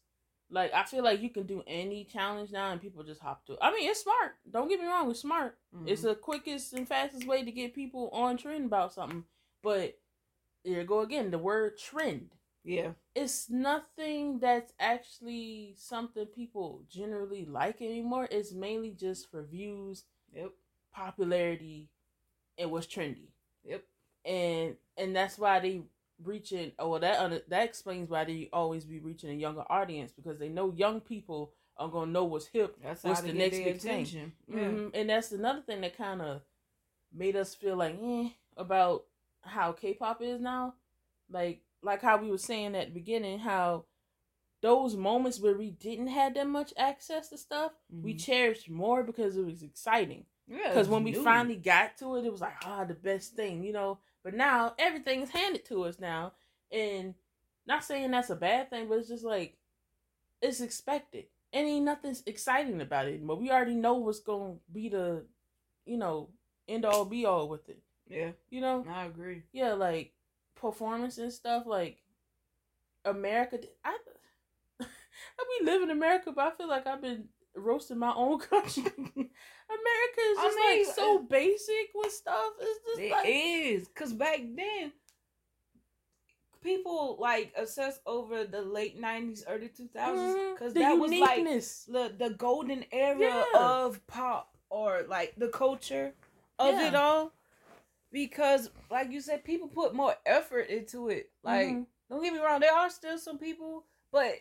Like I feel like you can do any challenge now and people just hop to it. I mean, it's smart. Don't get me wrong, it's smart. Mm-hmm. It's the quickest and fastest way to get people on trend about something. But here you go again, the word trend. Yeah. It's nothing that's actually something people generally like anymore. It's mainly just for views, yep, popularity, and what's trendy. Yep. And and that's why they reaching oh well that that explains why they always be reaching a younger audience because they know young people are gonna know what's hip that's what's the next big attention. thing yeah. mm-hmm. and that's another thing that kind of made us feel like eh, about how k-pop is now like like how we were saying at the beginning how those moments where we didn't have that much access to stuff mm-hmm. we cherished more because it was exciting yeah because when new. we finally got to it it was like ah oh, the best thing you know but now everything is handed to us now, and not saying that's a bad thing, but it's just like it's expected. And ain't nothing exciting about it But We already know what's gonna be the, you know, end all be all with it. Yeah. You know? I agree. Yeah, like performance and stuff, like America I we live in America, but I feel like I've been roasting my own country. America is just I mean, like so basic with stuff. It's just it like is because back then people like obsess over the late nineties, early two thousands because mm-hmm. that uniqueness. was like the the golden era yeah. of pop or like the culture of yeah. it all. Because, like you said, people put more effort into it. Like, mm-hmm. don't get me wrong, there are still some people, but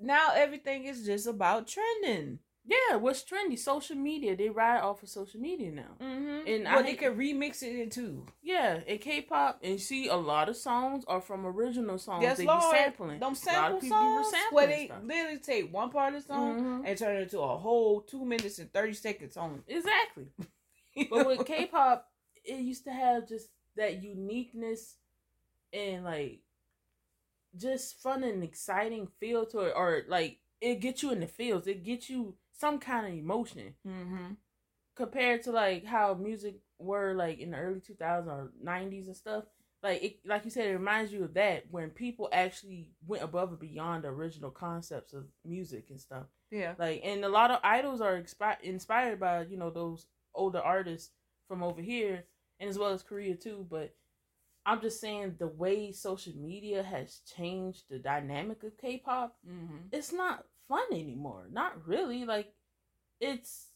now everything is just about trending. Yeah, what's trendy? Social media. They ride off of social media now, mm-hmm. and well, I they can remix it into yeah, and K-pop. And see, a lot of songs are from original songs. Yes, they Lord. be sampling. Them sample songs where they stuff. literally take one part of the song mm-hmm. and turn it into a whole two minutes and thirty seconds song. Exactly. but with K-pop, it used to have just that uniqueness and like just fun and exciting feel to it, or like it gets you in the feels. It gets you some kind of emotion. Mm-hmm. Compared to like how music were like in the early 2000s or 90s and stuff. Like it, like you said, it reminds you of that when people actually went above and beyond the original concepts of music and stuff. Yeah. Like, and a lot of idols are expi- inspired by you know those older artists from over here, and as well as Korea too. But I'm just saying the way social media has changed the dynamic of K-pop. Mm-hmm. It's not fun anymore. Not really. Like it's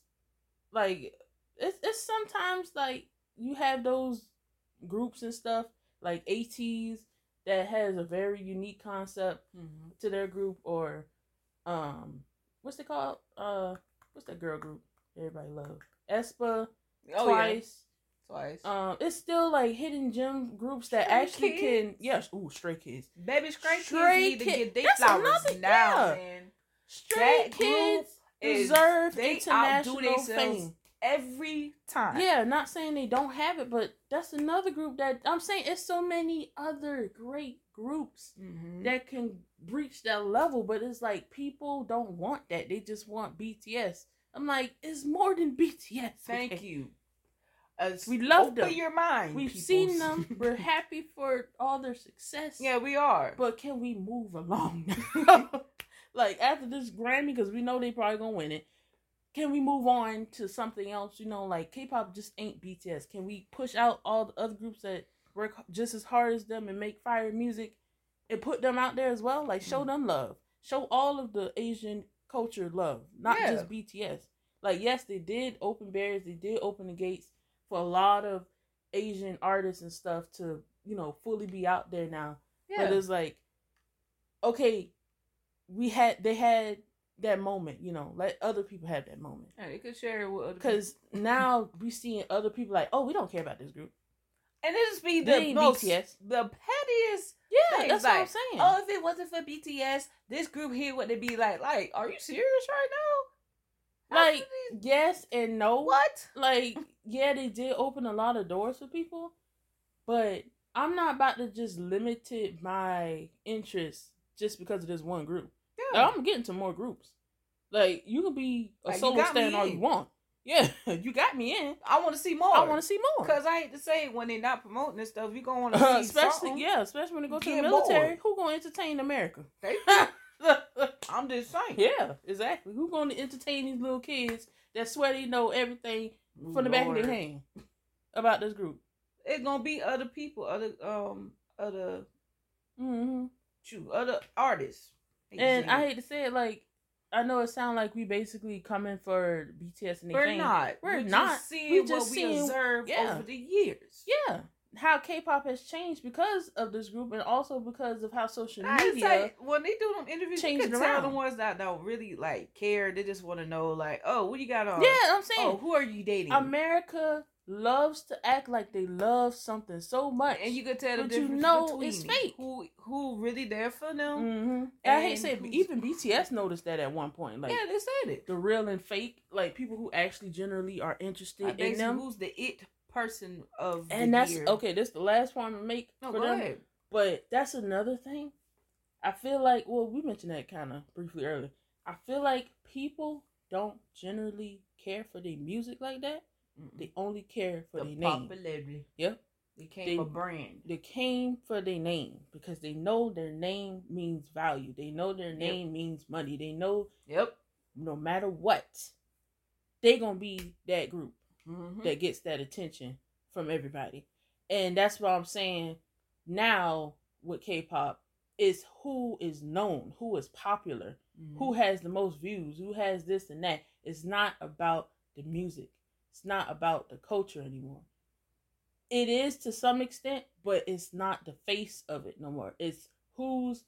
like it's it's sometimes like you have those groups and stuff like ATEEZ that has a very unique concept mm-hmm. to their group or um what's it called? Uh what's that girl group everybody love? aespa oh, twice. Yeah. Twice. Um, it's still like hidden gem groups that Stray actually kids. can yes, ooh, stray kids. Baby stray, stray kids need to get their flowers another, now, yeah. man. Stray Kids deserve they international fame every time. Yeah, not saying they don't have it, but that's another group that I'm saying it's so many other great groups mm-hmm. that can reach that level, but it's like people don't want that. They just want BTS. I'm like, it's more than BTS. Thank okay? you. As we love them. your mind. We've peoples. seen them. We're happy for all their success. Yeah, we are. But can we move along? like after this Grammy, because we know they probably gonna win it. Can we move on to something else? You know, like K-pop just ain't BTS. Can we push out all the other groups that work just as hard as them and make fire music, and put them out there as well? Like show mm them love. Show all of the Asian culture love, not yeah. just BTS. Like yes, they did open barriers. They did open the gates for a lot of Asian artists and stuff to you know fully be out there now. Yeah. But it's like, okay, we had they had that moment, you know, let other people have that moment. Yeah, they could share it with other Because now we seeing other people like, oh, we don't care about this group. And it just be the most, BTS. the pettiest. Yeah, things. that's like, what I'm saying. Oh, if it wasn't for BTS, this group here would they be like? Like, are you serious right now? How like, yes and no. What? Like, yeah, they did open a lot of doors for people, but I'm not about to just limit my interest just because of this one group. Yeah. I'm getting to more groups. Like you can be a like, solo stand all you want. Yeah, you got me in. I want to see more. I want to see more. Cause I hate to say when they're not promoting this stuff, you gonna want to uh, especially something. yeah, especially when they go to the military. More. Who gonna entertain America? I'm just saying. Yeah, exactly. Who's going to entertain these little kids that swear they know everything from Lord. the back of their hand about this group? It's gonna be other people, other um, other, mm-hmm. shoot, other artists. And I hate to say it, like I know it sounds like we basically coming for BTS and We're not. We're, We're not. Just seeing we just what seeing, we observed yeah. over the years. Yeah, how K-pop has changed because of this group, and also because of how social media. Say, when they do them interviews, you can tell the ones that don't really like care. They just want to know, like, oh, what you got on? Yeah, I'm saying. Oh, who are you dating? America loves to act like they love something so much, and you could tell the difference you know it's fake. Who who really there for them? Mm-hmm. I hate saying even BTS noticed that at one point. Like, yeah, they said it. The real and fake, like people who actually generally are interested in them. Who's the it person of and that's year. okay. This the last one to make no, for them. Ahead. But that's another thing. I feel like well, we mentioned that kind of briefly earlier. I feel like people don't generally care for their music like that. Mm-mm. They only care for the their name. Popularity. Yep. They came they, for brand. They came for their name because they know their name means value. They know their name yep. means money. They know. Yep. No matter what, they gonna be that group mm-hmm. that gets that attention from everybody. And that's what I'm saying now with K-pop is who is known, who is popular, mm-hmm. who has the most views, who has this and that. It's not about the music. It's not about the culture anymore. It is to some extent, but it's not the face of it no more. It's who's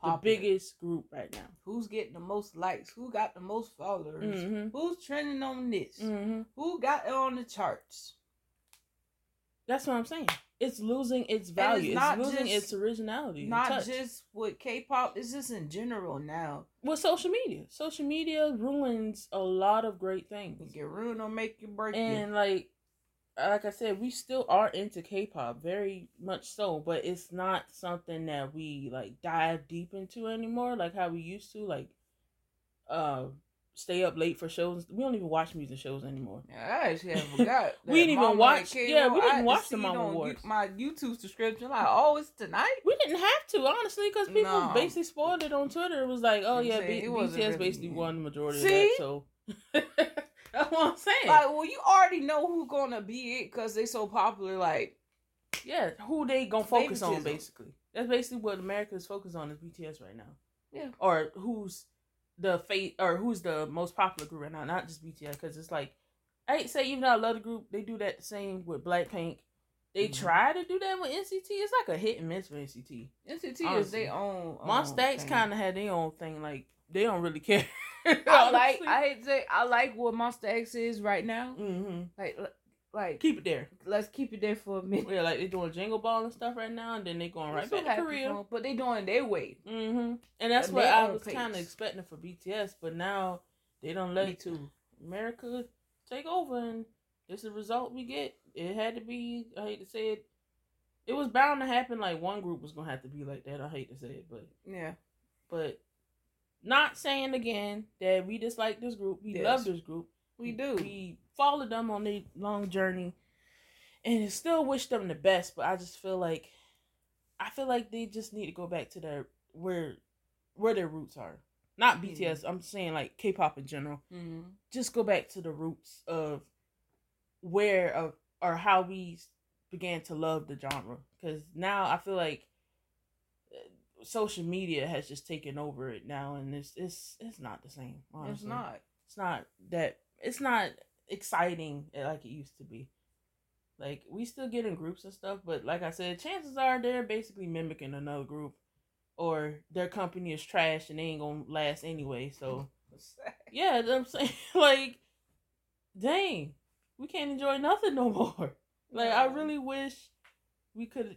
Popular. the biggest group right now. Who's getting the most likes? Who got the most followers? Mm-hmm. Who's trending on this? Mm-hmm. Who got it on the charts? That's what I'm saying. It's losing its value. It's, it's losing just, its originality. Not just with K-pop. It's just in general now. With social media, social media ruins a lot of great things. It can ruin or make you break. And you. like like I said, we still are into K-pop, very much so, but it's not something that we like dive deep into anymore, like how we used to. Like, uh, stay up late for shows. We don't even watch music shows anymore. Yeah, I actually forgot. we didn't even watch. Yeah, we didn't watch the Mama Awards. My YouTube subscription, like, oh, it's tonight. We didn't have to honestly, because people no. basically spoiled it on Twitter. It was like, oh yeah, B- BTS really, basically won the majority see? of that. So. That's what I'm saying. Like, well, you already know who's gonna be it because they're so popular. Like, yeah, who they gonna focus on basically. That's basically what America is focused on is BTS right now. Yeah. Or who's the fate or who's the most popular group right now? Not just BTS because it's like I say even though I love the group, they do that the same with Blackpink. They mm-hmm. try to do that with NCT. It's like a hit and miss for NCT. NCT honestly. is their own. Monsta X kind of had their own thing. Like they don't really care. I like. I hate to say. I like what Monsta X is right now. Mm-hmm. Like, like keep it there. Let's keep it there for a minute. Yeah, like they're doing Jingle Ball and stuff right now, and then they're going right back to Korea. but they doing their way. Mm-hmm. And that's what I was kind of expecting for BTS, but now they don't let Me too. America take over, and it's the result we get. It had to be. I hate to say it. It was bound to happen. Like one group was gonna have to be like that. I hate to say it, but yeah. But not saying again that we dislike this group. We yes. love this group. We do. We followed them on their long journey, and still wish them the best. But I just feel like, I feel like they just need to go back to their where, where their roots are. Not BTS. Mm-hmm. I'm saying like K-pop in general. Mm-hmm. Just go back to the roots of where of or how we began to love the genre. Because now I feel like social media has just taken over it now, and it's it's it's not the same. Honestly. It's not. It's not that. It's not exciting eh, like it used to be. Like we still get in groups and stuff, but like I said, chances are they're basically mimicking another group, or their company is trash and they ain't gonna last anyway. So yeah, I'm saying like, dang, we can't enjoy nothing no more. Like I really wish we could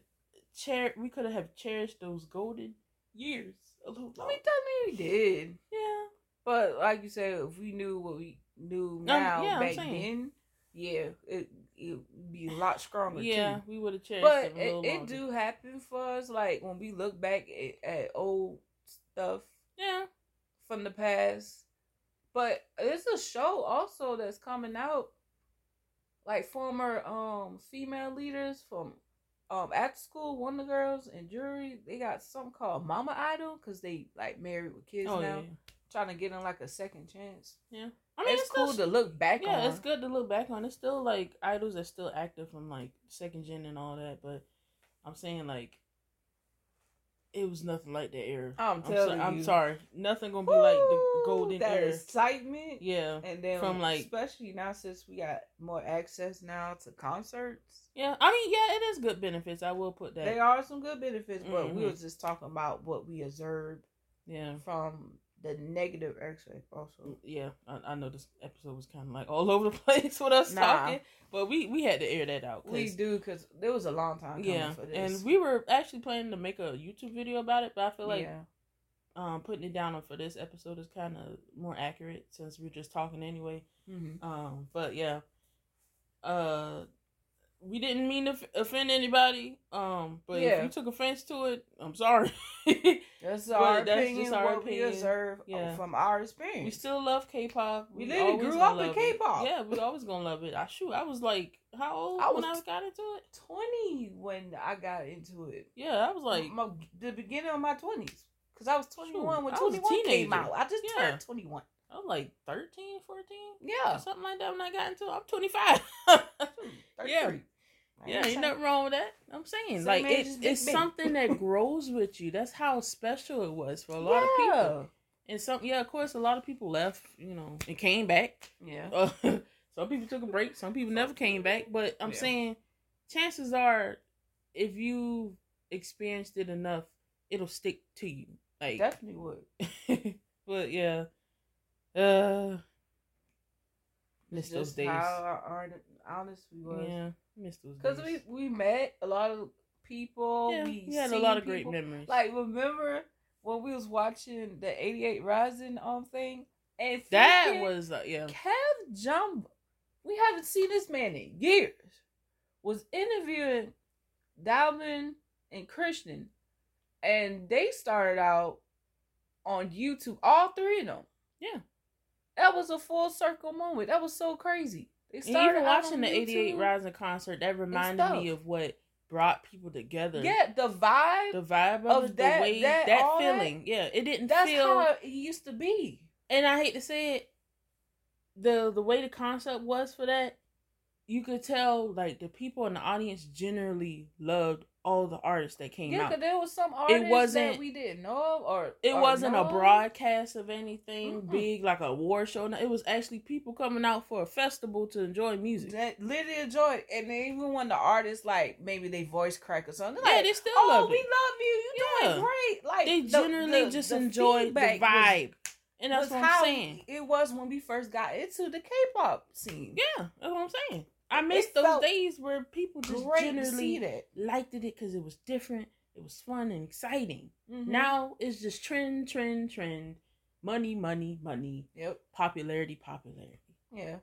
cher we could have cherished those golden years a little I mean, we did. Yeah. But like you said, if we knew what we knew now um, yeah, back then, yeah, it it'd be a lot stronger. Yeah, too. we would have cherished. But it, it do happen for us, like when we look back at, at old stuff. Yeah. From the past, but there's a show also that's coming out, like former um female leaders from um After School, one of the girls in Jewelry, they got something called Mama Idol because they like married with kids oh, now, yeah. trying to get them like a second chance. Yeah, I mean it's, it's cool still, to look back. On. Yeah, on. it's good to look back on. It's still like idols are still active from like second gen and all that, but I'm saying like it was nothing like that era. I'm telling I'm so, you. I'm sorry. Nothing gonna be Woo, like the golden that era. excitement. Yeah. And then from like especially now since we got more access now to concerts. Yeah. I mean, yeah, it is good benefits. I will put that. They are some good benefits, but mm-hmm. we were just talking about what we observed. Yeah. From the negative aspect also. Mm, yeah, I, I, know this episode was kind of like all over the place with us nah. talking, but we we had to air that out. We do because there was a long time. yeah, and we were actually planning to make a YouTube video about it, but I feel like yeah. um, putting it down for this episode is kind of more accurate since we're just talking anyway. Mm-hmm. Um, but yeah, uh, we didn't mean to offend anybody. Um, but yeah. if you took offense to it, I'm sorry. that's our that's opinion. Just our what opinion. we observe uh, yeah. from our experience. We still love K-pop. We, we literally grew up in K-pop. It. Yeah, we always gonna love it. I shoot. I was like, how old I when I got into it? Twenty when I got into it. Yeah, I was like my, the beginning of my twenties. Cause I was twenty one when 2NE1 came out. I just yeah. turned twenty one. I was like 13, 14. Yeah. Something like that when I got into it. I'm 25. yeah. Yeah, ain't nothing wrong with that. I'm saying, like, it, it's something that grows with you. That's how special it was for a lot yeah. of people. And some, yeah, of course, a lot of people left, you know, and came back. Yeah. Uh, some people took a break. Some people never came back. But I'm yeah. saying, chances are, if you experienced it enough, it'll stick to you. Like definitely would. but yeah, uh, miss those days. How honest we was. Yeah. Miss those because we we met a lot of people. Yeah, we, we had a lot of people. great memories. Like remember when we was watching the 88rising um thing, and that was uh, yeah. KevJumba, we haven't seen this man in years. Was interviewing Dalvin and Christian, and they started out on YouTube. All three of them. Yeah. That was a full circle moment. That was so crazy. Even watching the 88rising concert. That reminded me of what brought people together. Yeah, the vibe, the vibe of, of that, the way that, that feeling. That, yeah, it didn't. That's feel, how it used to be. And I hate to say it, the the way the concept was for that, you could tell like the people in the audience generally loved all the artists that came yeah, out. Yeah, because there was some artists it wasn't, that we didn't know of, or it or wasn't know. a broadcast of anything mm-hmm. big like a award show. No, it was actually people coming out for a festival to enjoy music. That literally enjoy, and even when the artists like maybe they voice crack or something, yeah, like, they still oh, love we love you. You yeah. doing great. Like they generally the, just the enjoy the vibe. Was, and that's what I'm saying. It was when we first got into the K-pop scene. Yeah, that's what I'm saying. I miss those days where people just generally liked it because it was different, it was fun and exciting. Mm-hmm. Now it's just trend, trend, trend, money, money, money. Yep. Popularity, popularity. Yeah.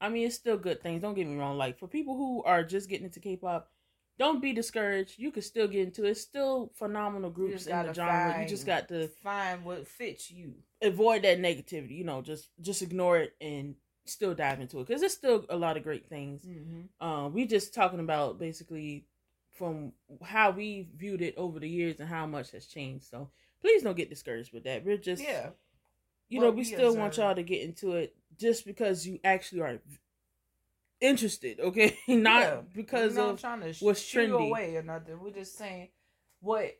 I mean, it's still good things. Don't get me wrong. Like for people who are just getting into K-pop, don't be discouraged. You can still get into it. It's still phenomenal groups in the genre. Find, you just got to find what fits you. Avoid that negativity. You know, just just ignore it and still dive into it because there's still a lot of great things. Mm-hmm. Um, we just talking about basically from how we viewed it over the years and how much has changed. So please don't get discouraged with that. We're just yeah, you well, know, we still want y'all to get into it just because you actually are interested. Okay, not yeah. because We're not of trying to what's trendy away or nothing. We're just saying what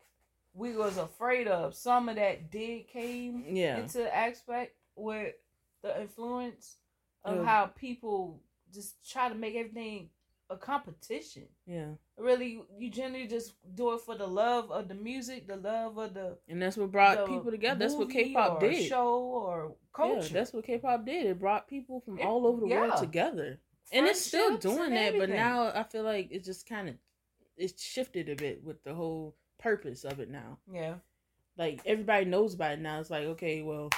we was afraid of. Some of that did came yeah. into aspect with the influence of how people just try to make everything a competition. Yeah. Really, you generally just do it for the love of the music, the love of the. And that's what brought people together. That's what K-pop did. Show or culture. Yeah, that's what K-pop did. It brought people from it, all over the yeah. world together, and it's still doing that. But now I feel like it just kind of it's shifted a bit with the whole purpose of it now. Yeah. Like everybody knows about it now. It's like okay, well,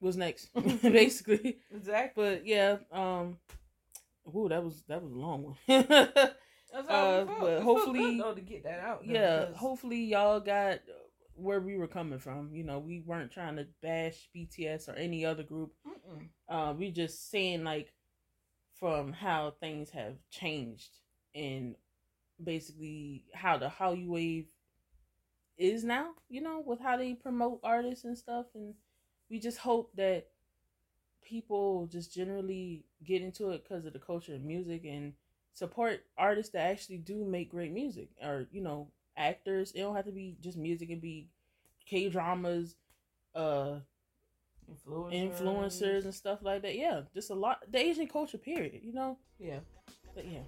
what's next, basically. Exactly. But yeah, um, ooh, that was that was a long one. That's uh, but hopefully, good, though, to get that out. Yeah, because... hopefully y'all got where we were coming from. You know, we weren't trying to bash BTS or any other group. Uh, we just saying like from how things have changed and basically how the Hallyu wave is now, you know, with how they promote artists and stuff. And we just hope that people just generally get into it because of the culture of music and support artists that actually do make great music or, you know, actors. It don't have to be just music, and be K dramas, uh, influencers. influencers and stuff like that. Yeah, just a lot. The Asian culture, period. You know. Yeah. But yeah,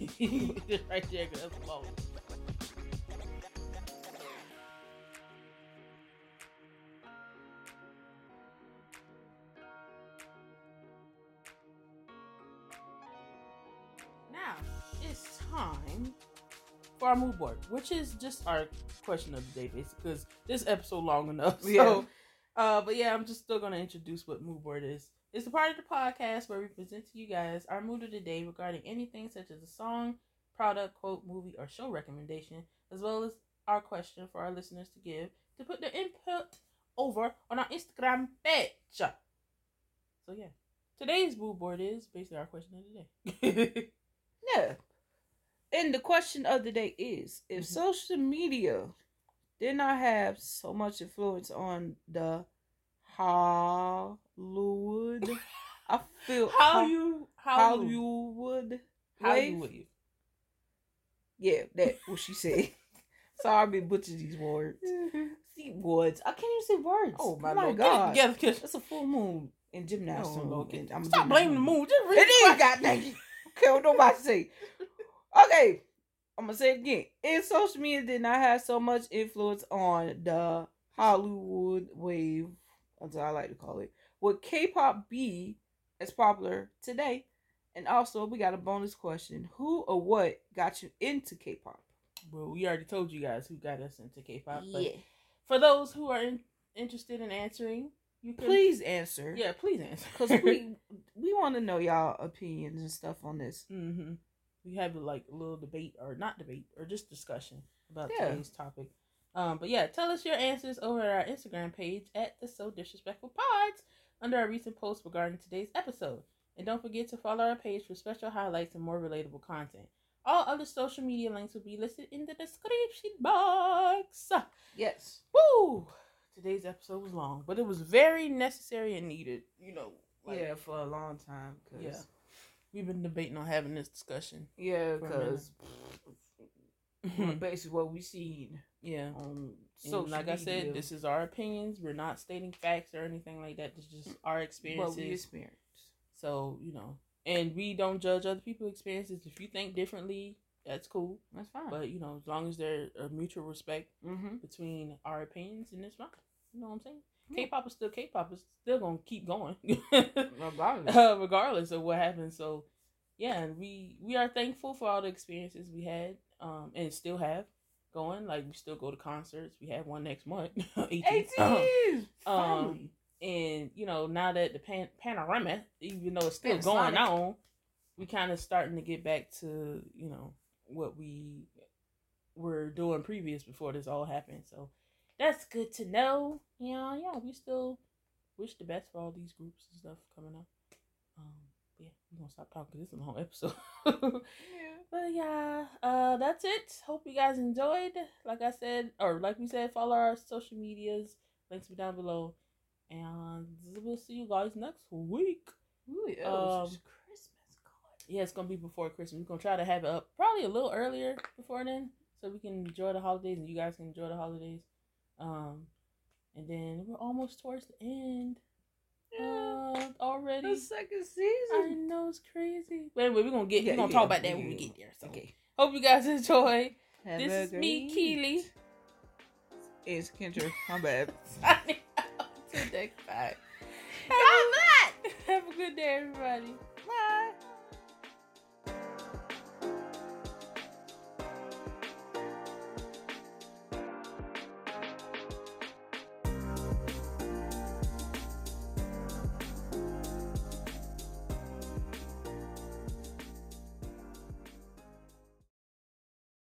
right there, that's long. Our mood board, which is just our question of the day, basically, because this episode long enough. So, yeah. uh, but yeah, I'm just still gonna introduce what mood board is. It's a part of the podcast where we present to you guys our mood of the day regarding anything such as a song, product, quote, movie, or show recommendation, as well as our question for our listeners to give to put their input over on our Instagram page. So yeah, today's mood board is basically our question of the day. yeah. And the question of the day is if mm-hmm. social media did not have so much influence on the Hollywood. I feel how you how you would how you wave. Yeah, that what she said. Sorry, I've been butchering these words. See words. I can't even say words. Oh my, my god! Yeah, it's a full moon in gymnastics. Oh, okay. I'm Stop blaming the moon. Just really it is. God dang it. Okay, what nobody say. Okay, I'm gonna say it again. If social media did not have so much influence on the Hollywood wave as I like to call it. Would K-pop be as popular today? And also, we got a bonus question: Who or what got you into K-pop? Well, we already told you guys who got us into K-pop. Yeah. for those who are in, interested in answering, you can, please answer. Yeah, please answer because we we want to know y'all opinions and stuff on this. Mm-hmm. We have like a little debate, or not debate, or just discussion about yeah. today's topic. Um, but yeah, tell us your answers over at our Instagram page at the So Disrespectful Pods under our recent post regarding today's episode. And don't forget to follow our page for special highlights and more relatable content. All other social media links will be listed in the description box. Yes. Woo! Today's episode was long, but it was very necessary and needed. You know. Like, yeah, for a long time. Cause yeah. We've been debating on having this discussion. Yeah, because basically what we've seen yeah. Um, so like I said, this is our opinions. We're not stating facts or anything like that. It's just our experiences. What we experience. So you know, and we don't judge other people's experiences. If you think differently, that's cool. That's fine. But you know, as long as there's a mutual respect mm-hmm. between our opinions, and it's fine. You know what I'm saying? K-pop is still K-pop. It's still gonna keep going, regardless. Uh, regardless of what happens. So, yeah, and we we are thankful for all the experiences we had, um, and still have going. Like we still go to concerts. We have one next month. 18. um, and you know now that the pan- panorama, even though it's still going on, we kind of starting to get back to you know what we were doing previous before this all happened. So that's good to know. Yeah, yeah, we still wish the best for all these groups and stuff coming up. Um, yeah, we're gonna stop talking. This is a long episode. yeah. But yeah, uh, that's it. Hope you guys enjoyed. Like I said, or like we said, follow our social medias. Links be down below. And we'll see you guys next week. Ooh, yeah, um, Christmas card. Yeah, it's gonna be before Christmas. We're gonna try to have it up probably a little earlier before then, so we can enjoy the holidays and you guys can enjoy the holidays. Um, and then we're almost towards the end. Uh, already. The second season. I know it's crazy. But anyway, we're gonna get yeah, we're gonna yeah, talk about that yeah. when we get there. So okay. hope you guys enjoy. Have this is me, Keely. It's Kendra. My bad. Till next time. Have, Have a good day, everybody. Bye.